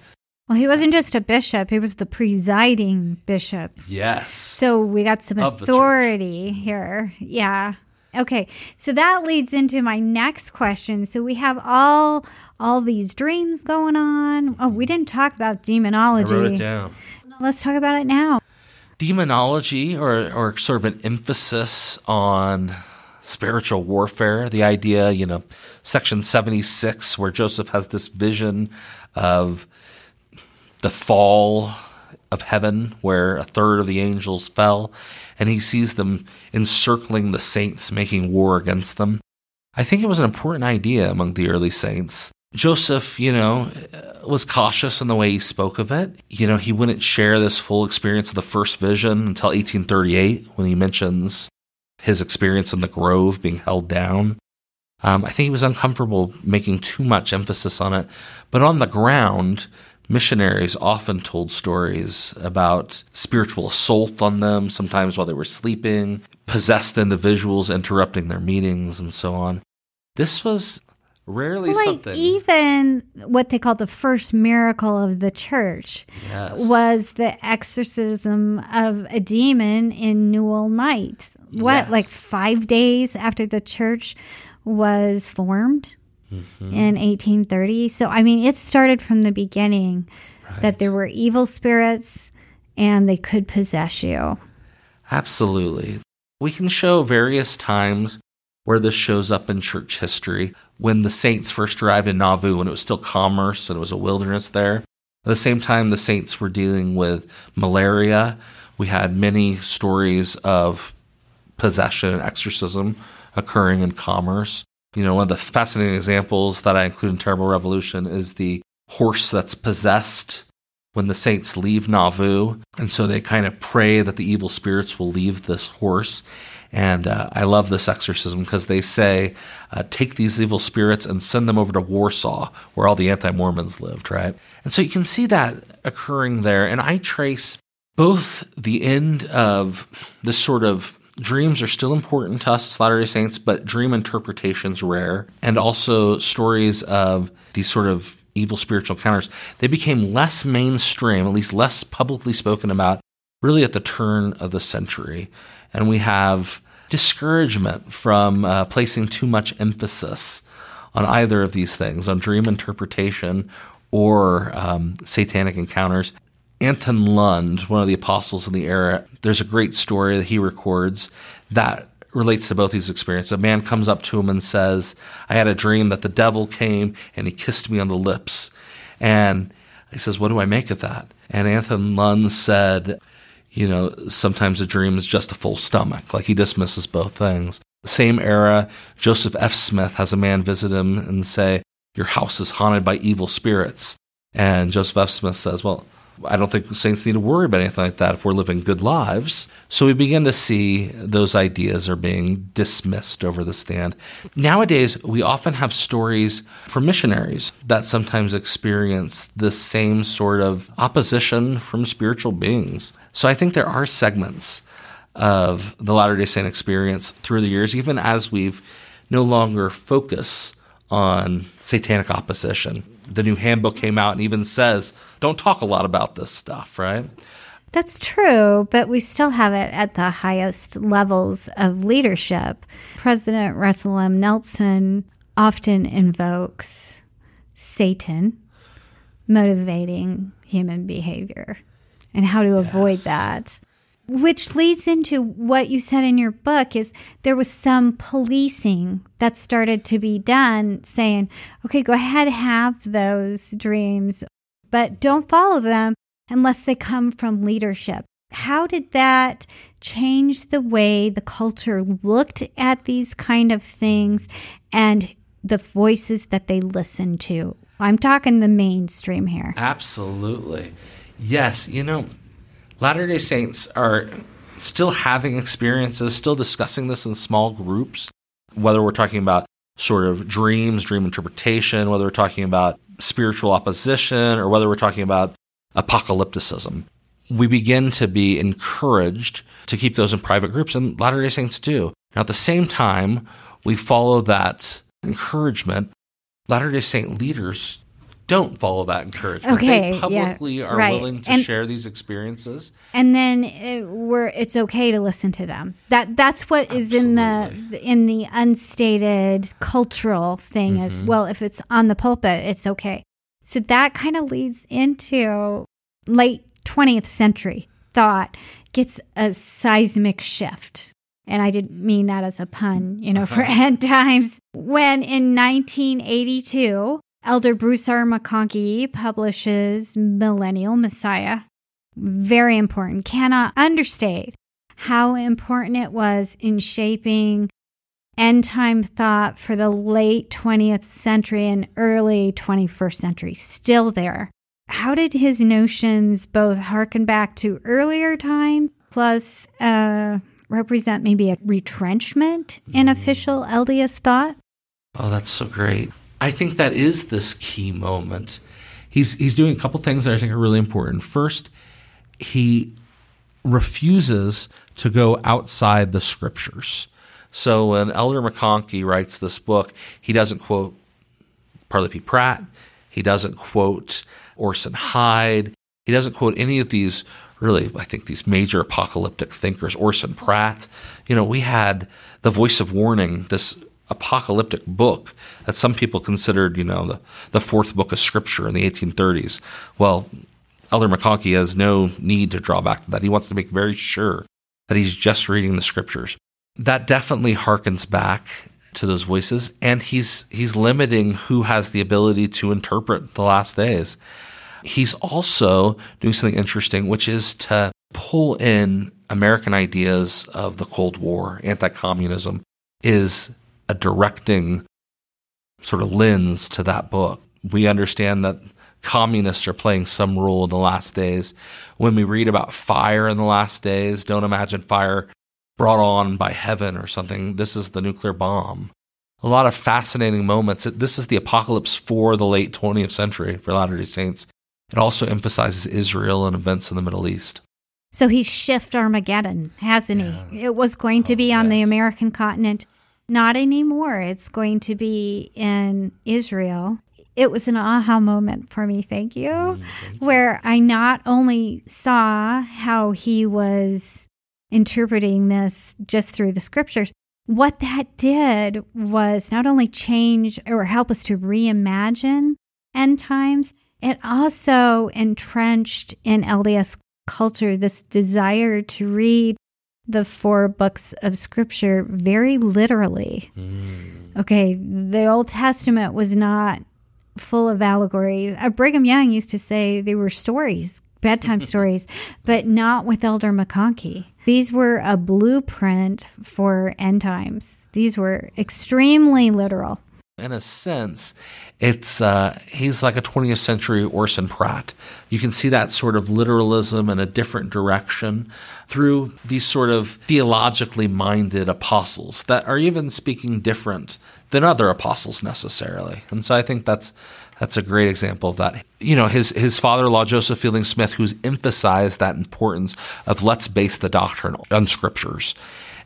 well, he wasn't just a bishop, he was the presiding bishop. Yes. So we got some authority here. Yeah. Okay, so that leads into my next question. So we have all all these dreams going on. Oh, we didn't talk about demonology. I wrote it down. Let's talk about it now. Demonology, or or sort of an emphasis on spiritual warfare. The idea, you know, section seventy six, where Joseph has this vision of the fall of heaven, where a third of the angels fell and he sees them encircling the saints, making war against them. I think it was an important idea among the early saints. Joseph, you know, was cautious in the way he spoke of it. You know, he wouldn't share this full experience of the first vision until 1838 when he mentions his experience in the grove being held down. Um, I think he was uncomfortable making too much emphasis on it. But on the ground, missionaries often told stories about spiritual assault on them, sometimes while they were sleeping, possessed individuals interrupting their meetings, and so on. This was rarely like something. Even what they call the first miracle of the church yes. was the exorcism of a demon in Newel Knight. What, yes. like five days after the church was formed? Mm-hmm. in 1830. So, I mean, it started from the beginning right. that there were evil spirits and they could possess you. Absolutely. We can show various times where this shows up in church history. When the saints first arrived in Nauvoo, when it was still commerce and it was a wilderness there, at the same time the saints were dealing with malaria, we had many stories of possession and exorcism occurring in commerce. You know, one of the fascinating examples that I include in Terrible Revolution is the horse that's possessed when the saints leave Nauvoo. And so they kind of pray that the evil spirits will leave this horse. And uh, I love this exorcism because they say, uh, take these evil spirits and send them over to Warsaw, where all the anti Mormons lived, right? And so you can see that occurring there. And I trace both the end of this sort of dreams are still important to us as Latter day Saints, but dream interpretation's rare. And also stories of these sort of evil spiritual encounters, they became less mainstream, at least less publicly spoken about, really at the turn of the century. And we have discouragement from uh, placing too much emphasis on either of these things, on dream interpretation or um, satanic encounters. Anthon Lund, one of the apostles in the era, there's a great story that he records that relates to both these experiences. A man comes up to him and says, I had a dream that the devil came and he kissed me on the lips. And he says, What do I make of that? And Anthon Lund said, You know, sometimes a dream is just a full stomach. Like he dismisses both things. Same era, Joseph F. Smith has a man visit him and say, Your house is haunted by evil spirits. And Joseph F. Smith says, Well, I don't think saints need to worry about anything like that if we're living good lives. So we begin to see those ideas are being dismissed over the stand. Nowadays, we often have stories from missionaries that sometimes experience the same sort of opposition from spiritual beings. So I think there are segments of the Latter day Saint experience through the years, even as we've no longer focus on satanic opposition the new handbook came out and even says, don't talk a lot about this stuff, right? That's true, but we still have it at the highest levels of leadership. President Russell M. Nelson often invokes Satan motivating human behavior and how to avoid that which leads into what you said in your book is there was some policing that started to be done saying okay go ahead have those dreams but don't follow them unless they come from leadership. How did that change the way the culture looked at these kind of things and the voices that they listened to? I'm talking the mainstream here. Absolutely. Yes you know Latter day Saints are still having experiences, still discussing this in small groups, whether we're talking about sort of dreams, dream interpretation, whether we're talking about spiritual opposition, or whether we're talking about apocalypticism. We begin to be encouraged to keep those in private groups, and Latter day Saints do. Now, at the same time, we follow that encouragement. Latter day Saint leaders don't follow that encouragement. Okay, they publicly yeah, are right. willing to and, share these experiences, and then it, we're it's okay to listen to them. That that's what is in the in the unstated cultural thing mm-hmm. as well. If it's on the pulpit, it's okay. So that kind of leads into late twentieth century thought gets a seismic shift. And I didn't mean that as a pun, you know, for end times. When in 1982, Elder Bruce R. McConkie publishes Millennial Messiah. Very important. Cannot understate how important it was in shaping end time thought for the late 20th century and early 21st century. Still there. How did his notions both harken back to earlier times plus uh, represent maybe a retrenchment in official LDS thought? Oh, that's so great. I think that is this key moment. He's he's doing a couple things that I think are really important. First, he refuses to go outside the scriptures. So when Elder McConkie writes this book, he doesn't quote Parley P. Pratt. He doesn't quote Orson Hyde. He doesn't quote any of these really, I think, these major apocalyptic thinkers, Orson Pratt. You know, we had the voice of warning, this apocalyptic book that some people considered, you know, the, the fourth book of scripture in the 1830s. Well, Elder McConkie has no need to draw back to that. He wants to make very sure that he's just reading the scriptures. That definitely harkens back to those voices, and he's he's limiting who has the ability to interpret the last days. He's also doing something interesting, which is to pull in American ideas of the Cold War, anti-communism, is a directing sort of lens to that book. We understand that communists are playing some role in the last days. When we read about fire in the last days, don't imagine fire brought on by heaven or something. This is the nuclear bomb. A lot of fascinating moments. This is the apocalypse for the late 20th century for Latter day Saints. It also emphasizes Israel and events in the Middle East. So he's shift Armageddon, hasn't yeah. he? It was going to be oh, on yes. the American continent. Not anymore. It's going to be in Israel. It was an aha moment for me, thank you, mm, thank you, where I not only saw how he was interpreting this just through the scriptures, what that did was not only change or help us to reimagine end times, it also entrenched in LDS culture this desire to read the four books of scripture very literally. Mm. Okay, the Old Testament was not full of allegories. Uh, Brigham Young used to say they were stories, bedtime stories, but not with Elder McConkie. These were a blueprint for end times. These were extremely literal. In a sense, it's uh, he's like a 20th century Orson Pratt. You can see that sort of literalism in a different direction through these sort of theologically minded apostles that are even speaking different than other apostles necessarily. And so I think that's that's a great example of that. You know, his his father-in-law Joseph Fielding Smith, who's emphasized that importance of let's base the doctrine on scriptures.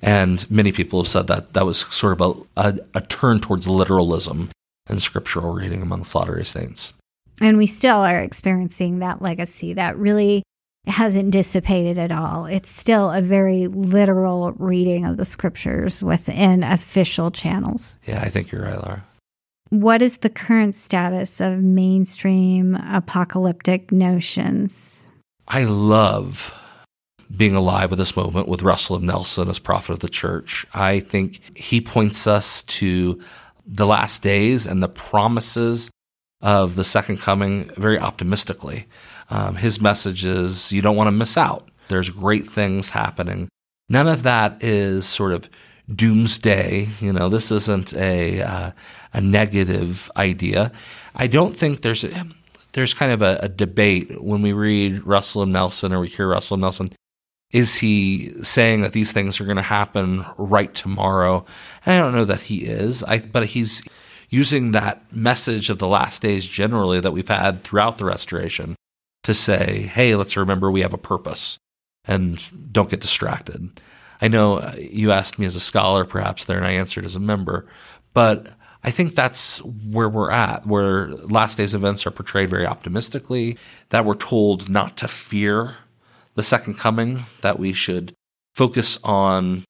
And many people have said that that was sort of a, a, a turn towards literalism and scriptural reading amongst Latter day Saints. And we still are experiencing that legacy that really hasn't dissipated at all. It's still a very literal reading of the scriptures within official channels. Yeah, I think you're right, Laura. What is the current status of mainstream apocalyptic notions? I love being alive at this moment with Russell M. Nelson as prophet of the church. I think he points us to the last days and the promises of the second coming very optimistically. Um, his message is you don't want to miss out. There's great things happening. None of that is sort of doomsday. You know, this isn't a uh, a negative idea. I don't think there's a, there's kind of a, a, debate when we read Russell M. Nelson or we hear Russell M. Nelson. Is he saying that these things are going to happen right tomorrow? And I don't know that he is. I, but he's using that message of the last days generally that we've had throughout the restoration to say, hey, let's remember we have a purpose and don't get distracted. I know uh, you asked me as a scholar, perhaps there, and I answered as a member, but I think that's where we're at, where last days events are portrayed very optimistically, that we're told not to fear the second coming, that we should focus on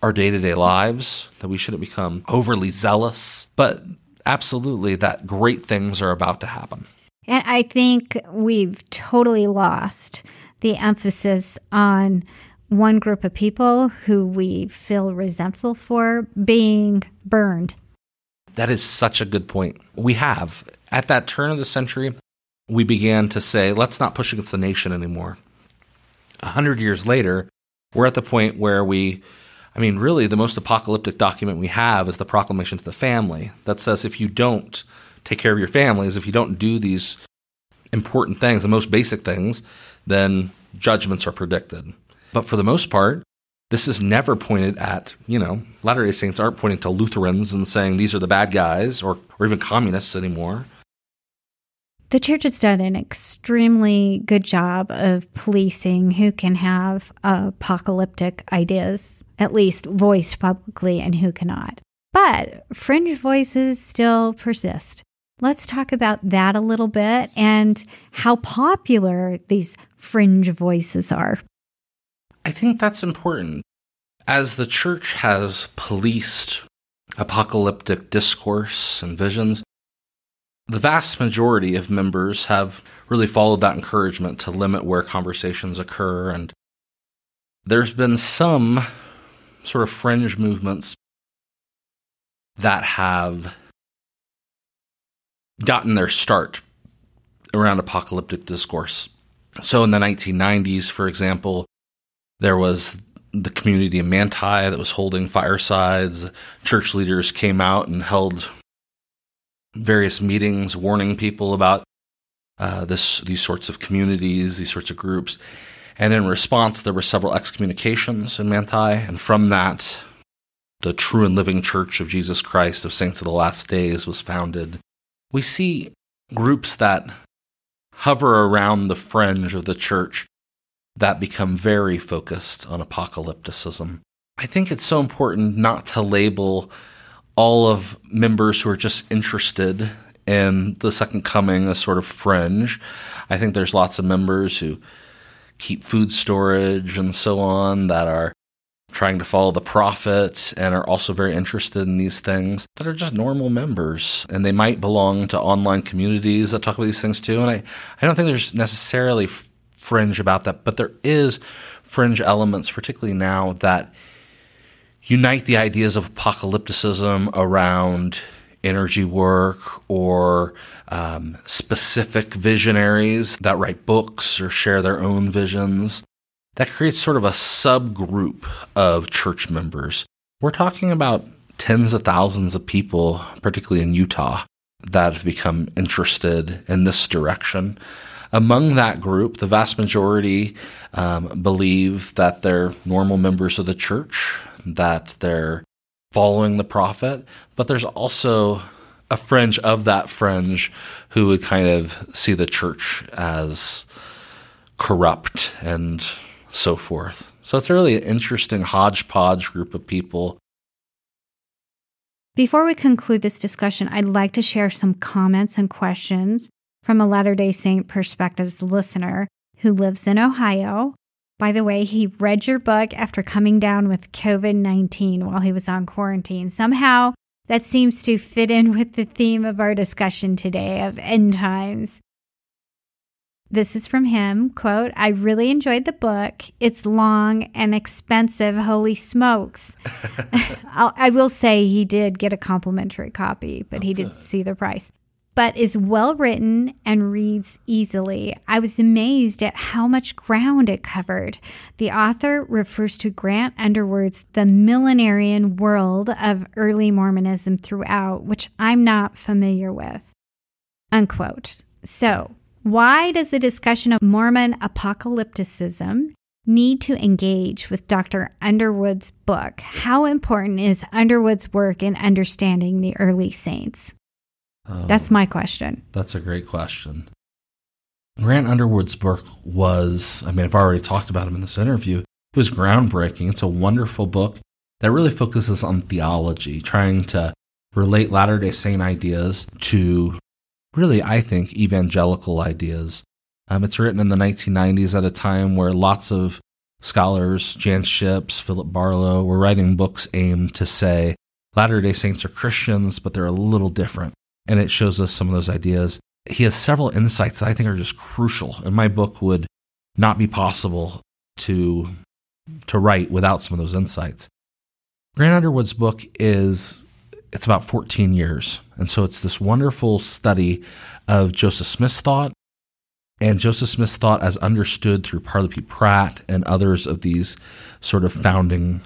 our day to day lives, that we shouldn't become overly zealous, but absolutely that great things are about to happen. And I think we've totally lost the emphasis on one group of people who we feel resentful for being burned. That is such a good point. We have. At that turn of the century, we began to say, let's not push against the nation anymore. A hundred years later, we're at the point where we, I mean, really, the most apocalyptic document we have is the proclamation to the family that says if you don't take care of your families, if you don't do these important things, the most basic things, then judgments are predicted. But for the most part, this is never pointed at, you know, Latter day Saints aren't pointing to Lutherans and saying these are the bad guys or, or even communists anymore. The church has done an extremely good job of policing who can have apocalyptic ideas, at least voiced publicly, and who cannot. But fringe voices still persist. Let's talk about that a little bit and how popular these fringe voices are. I think that's important. As the church has policed apocalyptic discourse and visions, the vast majority of members have really followed that encouragement to limit where conversations occur. And there's been some sort of fringe movements that have gotten their start around apocalyptic discourse. So in the 1990s, for example, there was the community in Manti that was holding firesides. Church leaders came out and held various meetings warning people about uh, this these sorts of communities, these sorts of groups. And in response, there were several excommunications in Manti, and from that, the true and living Church of Jesus Christ of Saints of the Last Days was founded we see groups that hover around the fringe of the church that become very focused on apocalypticism. I think it's so important not to label all of members who are just interested in the second coming as sort of fringe. I think there's lots of members who keep food storage and so on that are trying to follow the prophet and are also very interested in these things that are just normal members. And they might belong to online communities that talk about these things too. And I, I don't think there's necessarily fringe about that, but there is fringe elements, particularly now, that unite the ideas of apocalypticism around energy work or um, specific visionaries that write books or share their own visions that creates sort of a subgroup of church members. We're talking about tens of thousands of people, particularly in Utah, that have become interested in this direction. Among that group, the vast majority um, believe that they're normal members of the church, that they're following the prophet, but there's also a fringe of that fringe who would kind of see the church as corrupt and so forth. So it's a really interesting hodgepodge group of people. Before we conclude this discussion, I'd like to share some comments and questions from a Latter day Saint Perspectives listener who lives in Ohio. By the way, he read your book after coming down with COVID 19 while he was on quarantine. Somehow that seems to fit in with the theme of our discussion today of end times. This is from him, quote, I really enjoyed the book. It's long and expensive. Holy smokes. I will say he did get a complimentary copy, but okay. he didn't see the price. But is well written and reads easily. I was amazed at how much ground it covered. The author refers to Grant Underwood's The Millenarian World of Early Mormonism throughout, which I'm not familiar with. Unquote. So, why does the discussion of Mormon apocalypticism need to engage with Dr. Underwood's book? How important is Underwood's work in understanding the early saints? Oh, that's my question. That's a great question. Grant Underwood's book was, I mean, I've already talked about him in this interview. It was groundbreaking. It's a wonderful book that really focuses on theology, trying to relate Latter day Saint ideas to really, I think, evangelical ideas. Um, it's written in the 1990s at a time where lots of scholars, Jan Shipps, Philip Barlow, were writing books aimed to say Latter day Saints are Christians, but they're a little different. And it shows us some of those ideas. He has several insights that I think are just crucial, and my book would not be possible to, to write without some of those insights. Grant Underwood's book is it's about 14 years. And so it's this wonderful study of Joseph Smith's thought and Joseph Smith's thought as understood through Parley P. Pratt and others of these sort of founding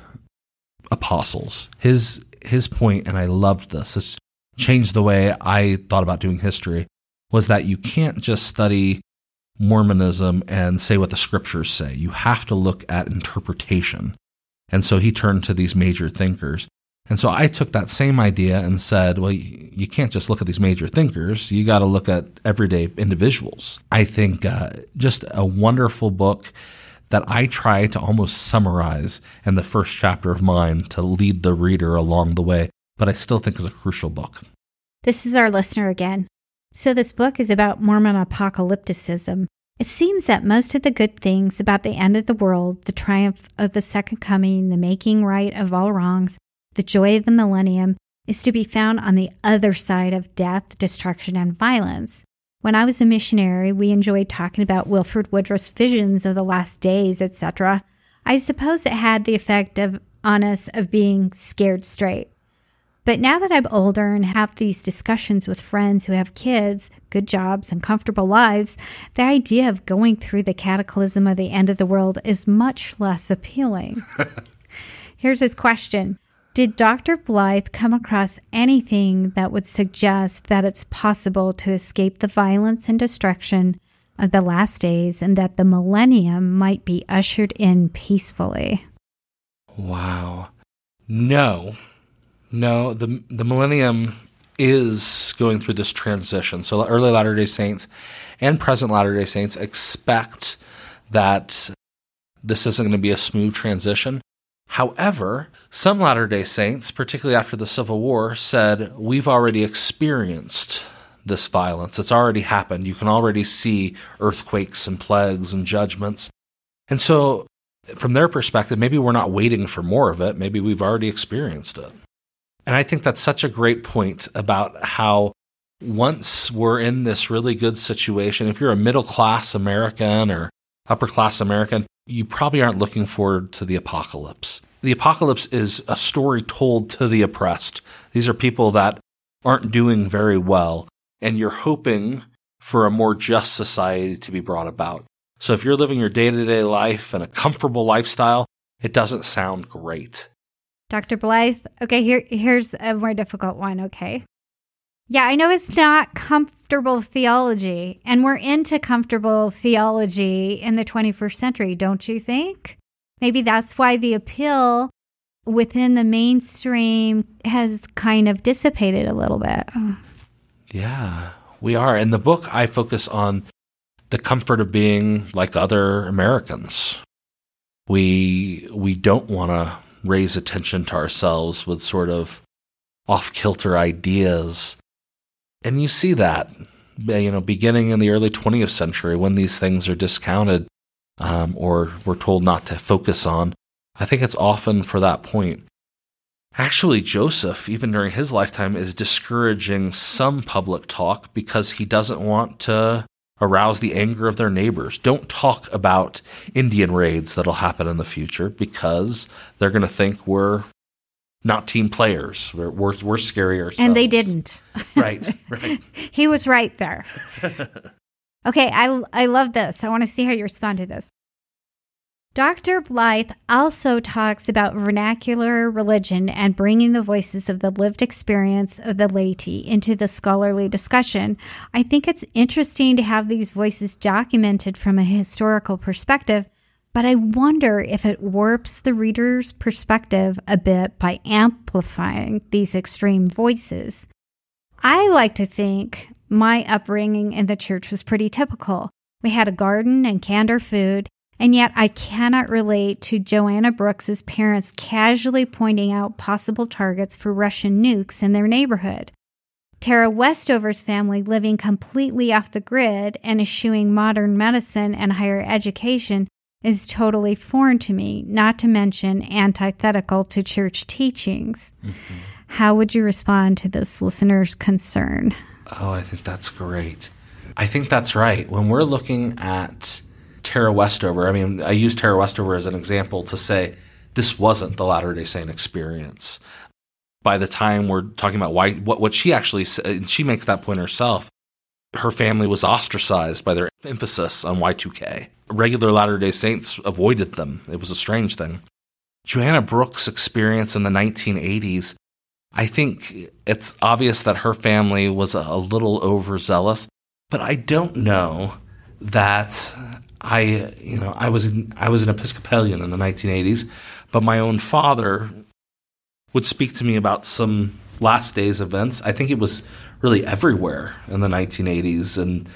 apostles. His his point, and I loved this, this changed the way I thought about doing history, was that you can't just study Mormonism and say what the scriptures say. You have to look at interpretation. And so he turned to these major thinkers. And so I took that same idea and said, well, you can't just look at these major thinkers. You got to look at everyday individuals. I think uh, just a wonderful book that I try to almost summarize in the first chapter of mine to lead the reader along the way, but I still think is a crucial book. This is our listener again. So, this book is about Mormon apocalypticism. It seems that most of the good things about the end of the world, the triumph of the second coming, the making right of all wrongs, the joy of the millennium is to be found on the other side of death, destruction, and violence. When I was a missionary, we enjoyed talking about Wilford Woodruff's visions of the last days, etc. I suppose it had the effect of on us of being scared straight. But now that I'm older and have these discussions with friends who have kids, good jobs, and comfortable lives, the idea of going through the cataclysm of the end of the world is much less appealing. Here's his question did Dr. Blythe come across anything that would suggest that it's possible to escape the violence and destruction of the last days and that the millennium might be ushered in peacefully? Wow. No. No, the the millennium is going through this transition. So early Latter-day Saints and present Latter-day Saints expect that this isn't going to be a smooth transition. However, some Latter day Saints, particularly after the Civil War, said, We've already experienced this violence. It's already happened. You can already see earthquakes and plagues and judgments. And so from their perspective, maybe we're not waiting for more of it. Maybe we've already experienced it. And I think that's such a great point about how once we're in this really good situation, if you're a middle class American or upper class American, you probably aren't looking forward to the apocalypse. The apocalypse is a story told to the oppressed. These are people that aren't doing very well, and you're hoping for a more just society to be brought about. So if you're living your day to day life and a comfortable lifestyle, it doesn't sound great. Dr. Blythe, okay, here, here's a more difficult one, okay? Yeah, I know it's not comfortable theology, and we're into comfortable theology in the 21st century, don't you think? Maybe that's why the appeal within the mainstream has kind of dissipated a little bit. Yeah, we are. In the book, I focus on the comfort of being like other Americans. We we don't want to raise attention to ourselves with sort of off kilter ideas. And you see that, you know, beginning in the early 20th century when these things are discounted um, or we're told not to focus on. I think it's often for that point. Actually, Joseph, even during his lifetime, is discouraging some public talk because he doesn't want to arouse the anger of their neighbors. Don't talk about Indian raids that'll happen in the future because they're going to think we're not team players. We're, we're, we're scary ourselves. And they didn't. right, right. he was right there. okay, I, I love this. I want to see how you respond to this. Dr. Blythe also talks about vernacular religion and bringing the voices of the lived experience of the laity into the scholarly discussion. I think it's interesting to have these voices documented from a historical perspective, but I wonder if it warps the reader's perspective a bit by amplifying these extreme voices. I like to think my upbringing in the church was pretty typical. We had a garden and canned our food and yet, I cannot relate to Joanna Brooks's parents casually pointing out possible targets for Russian nukes in their neighborhood. Tara Westover's family living completely off the grid and eschewing modern medicine and higher education is totally foreign to me, not to mention antithetical to church teachings. Mm-hmm. How would you respond to this listener's concern? Oh, I think that's great. I think that's right. When we're looking at Tara Westover. I mean, I use Tara Westover as an example to say this wasn't the Latter Day Saint experience. By the time we're talking about why, what what she actually she makes that point herself. Her family was ostracized by their emphasis on Y2K. Regular Latter Day Saints avoided them. It was a strange thing. Joanna Brooks' experience in the 1980s, I think it's obvious that her family was a little overzealous, but I don't know that I, you know, I was in, I was an Episcopalian in the 1980s, but my own father would speak to me about some last days events. I think it was really everywhere in the 1980s and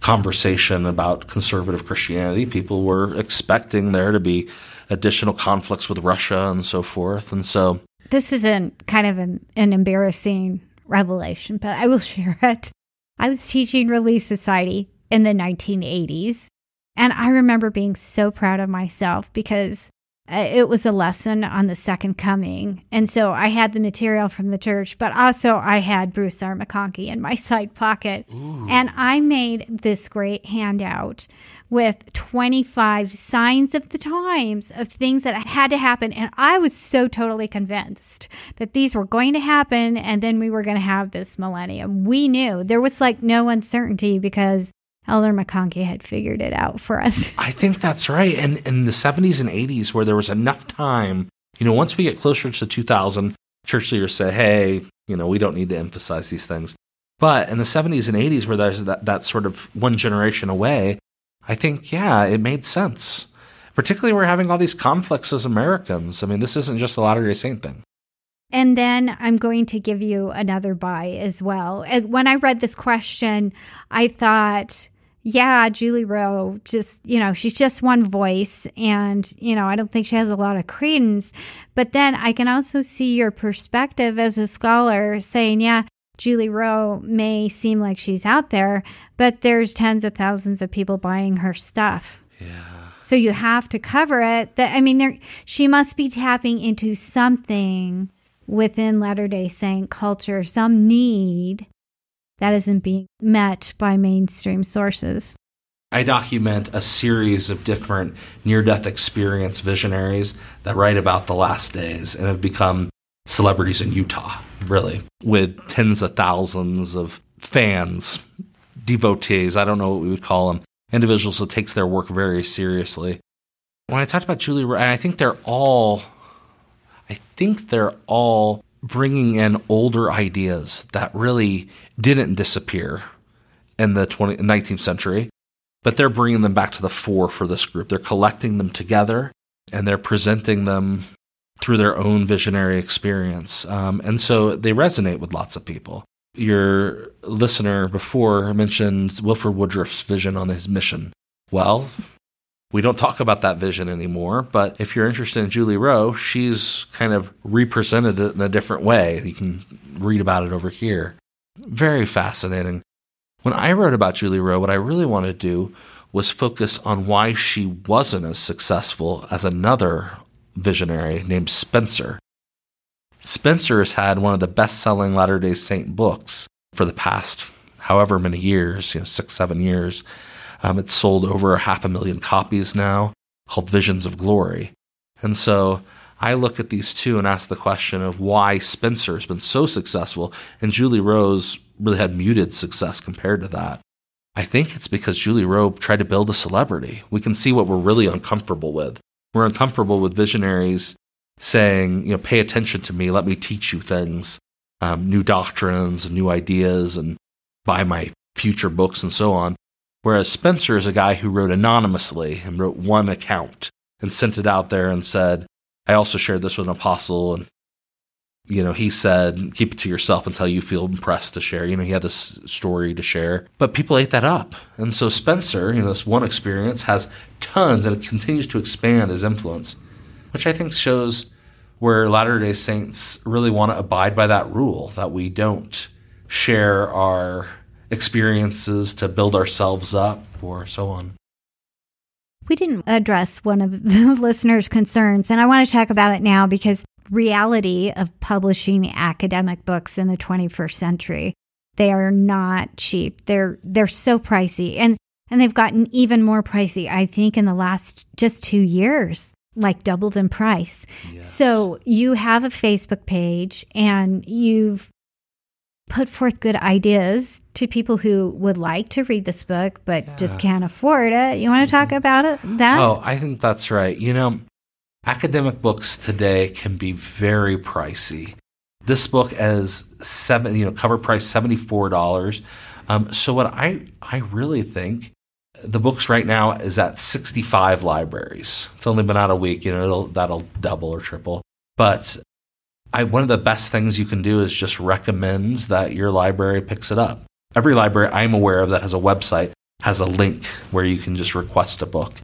conversation about conservative Christianity. People were expecting there to be additional conflicts with Russia and so forth. And so this isn't kind of an, an embarrassing revelation, but I will share it. I was teaching Relief Society in the 1980s and I remember being so proud of myself because uh, it was a lesson on the second coming. And so I had the material from the church, but also I had Bruce R. McConkie in my side pocket. Ooh. And I made this great handout with 25 signs of the times of things that had to happen. And I was so totally convinced that these were going to happen and then we were going to have this millennium. We knew there was like no uncertainty because Elder McConkie had figured it out for us. I think that's right. And in the 70s and 80s, where there was enough time, you know, once we get closer to 2000, church leaders say, hey, you know, we don't need to emphasize these things. But in the 70s and 80s, where there's that, that sort of one generation away, I think, yeah, it made sense. Particularly, we're having all these conflicts as Americans. I mean, this isn't just a Latter day Saint thing. And then I'm going to give you another bye as well. And when I read this question, I thought, yeah, Julie Rowe just, you know, she's just one voice and, you know, I don't think she has a lot of credence. But then I can also see your perspective as a scholar saying, yeah, Julie Rowe may seem like she's out there, but there's tens of thousands of people buying her stuff. Yeah. So you have to cover it. That I mean, there she must be tapping into something within Latter Day Saint culture, some need that isn't being met by mainstream sources. I document a series of different near death experience visionaries that write about the last days and have become celebrities in Utah, really, with tens of thousands of fans, devotees, I don't know what we would call them, individuals that takes their work very seriously. When I talked about Julie, and I think they're all, I think they're all bringing in older ideas that really didn't disappear in the 20, 19th century, but they're bringing them back to the fore for this group. They're collecting them together and they're presenting them through their own visionary experience. Um, and so they resonate with lots of people. Your listener before mentioned Wilford Woodruff's vision on his mission. Well, we don't talk about that vision anymore, but if you're interested in Julie Rowe, she's kind of represented it in a different way. You can read about it over here. Very fascinating. When I wrote about Julie Rowe, what I really wanted to do was focus on why she wasn't as successful as another visionary named Spencer. Spencer has had one of the best selling Latter day Saint books for the past however many years, you know, six, seven years. Um, it's sold over half a million copies now, called Visions of Glory. And so I look at these two and ask the question of why Spencer has been so successful and Julie Rowe really had muted success compared to that. I think it's because Julie Rowe tried to build a celebrity. We can see what we're really uncomfortable with. We're uncomfortable with visionaries saying, you know, pay attention to me, let me teach you things, um, new doctrines, new ideas, and buy my future books and so on. Whereas Spencer is a guy who wrote anonymously and wrote one account and sent it out there and said, I also shared this with an apostle and you know, he said, keep it to yourself until you feel impressed to share. You know, he had this story to share, but people ate that up. And so Spencer, you know, this one experience has tons and it continues to expand his influence, which I think shows where Latter day Saints really want to abide by that rule that we don't share our experiences to build ourselves up or so on. We didn't address one of the listeners' concerns, and I want to talk about it now because reality of publishing academic books in the 21st century. They are not cheap. They're they're so pricey and and they've gotten even more pricey I think in the last just 2 years, like doubled in price. Yes. So you have a Facebook page and you've put forth good ideas to people who would like to read this book but yeah. just can't afford it. You want to talk mm-hmm. about it? That? Oh, I think that's right. You know, academic books today can be very pricey. This book is seven, you know, cover price seventy four dollars. Um, so what I I really think the books right now is at sixty five libraries. It's only been out a week, you know, it'll, that'll double or triple. But I one of the best things you can do is just recommend that your library picks it up. Every library I'm aware of that has a website has a link where you can just request a book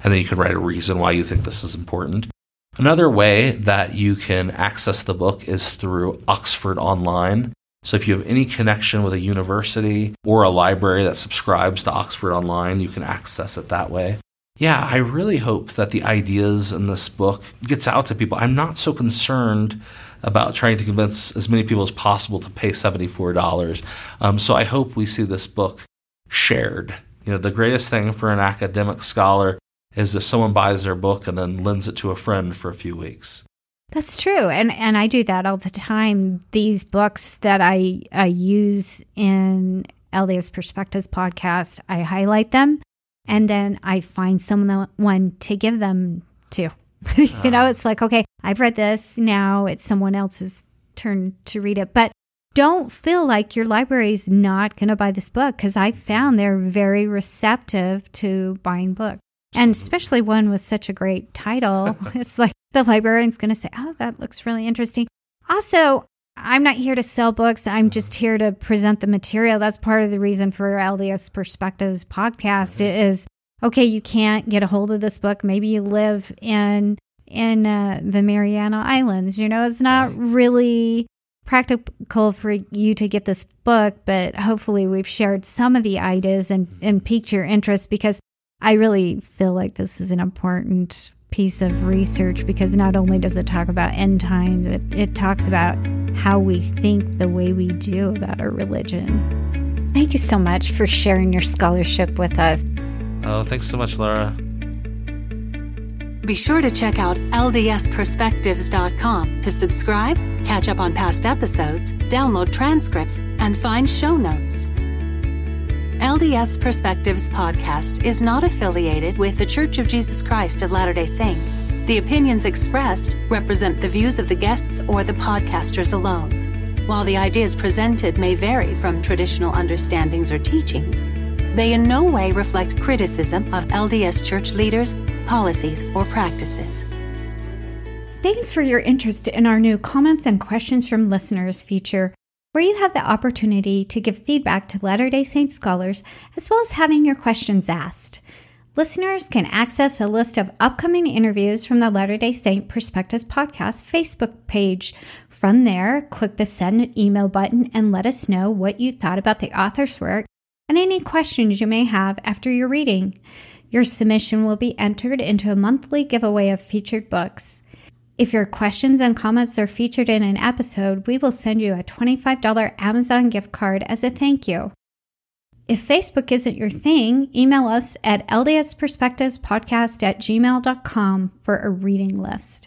and then you can write a reason why you think this is important. Another way that you can access the book is through Oxford Online. So if you have any connection with a university or a library that subscribes to Oxford Online, you can access it that way. Yeah, I really hope that the ideas in this book gets out to people. I'm not so concerned about trying to convince as many people as possible to pay $74. Um, so I hope we see this book shared. You know, the greatest thing for an academic scholar is if someone buys their book and then lends it to a friend for a few weeks. That's true, and and I do that all the time. These books that I I use in LDS Perspectives podcast, I highlight them, and then I find someone to give them to. you know, ah. it's like okay, I've read this. Now it's someone else's turn to read it, but don't feel like your library is not going to buy this book because I found they're very receptive to buying books. And especially one with such a great title. it's like the librarian's going to say, Oh, that looks really interesting. Also, I'm not here to sell books. I'm just here to present the material. That's part of the reason for LDS Perspectives podcast mm-hmm. is okay, you can't get a hold of this book. Maybe you live in in uh, the Mariana Islands. You know, it's not right. really practical for you to get this book, but hopefully we've shared some of the ideas and, and piqued your interest because I really feel like this is an important piece of research because not only does it talk about end times, it, it talks about how we think the way we do about our religion. Thank you so much for sharing your scholarship with us. Oh, thanks so much, Laura. Be sure to check out ldsperspectives.com to subscribe, catch up on past episodes, download transcripts, and find show notes. LDS Perspectives podcast is not affiliated with The Church of Jesus Christ of Latter day Saints. The opinions expressed represent the views of the guests or the podcasters alone. While the ideas presented may vary from traditional understandings or teachings, they in no way reflect criticism of LDS church leaders, policies, or practices. Thanks for your interest in our new Comments and Questions from Listeners feature where you have the opportunity to give feedback to Latter day Saint scholars as well as having your questions asked. Listeners can access a list of upcoming interviews from the Latter day Saint Perspectives Podcast Facebook page. From there, click the send email button and let us know what you thought about the author's work and any questions you may have after your reading. Your submission will be entered into a monthly giveaway of featured books. If your questions and comments are featured in an episode, we will send you a $25 Amazon gift card as a thank you. If Facebook isn't your thing, email us at ldsperspectivespodcast at gmail.com for a reading list.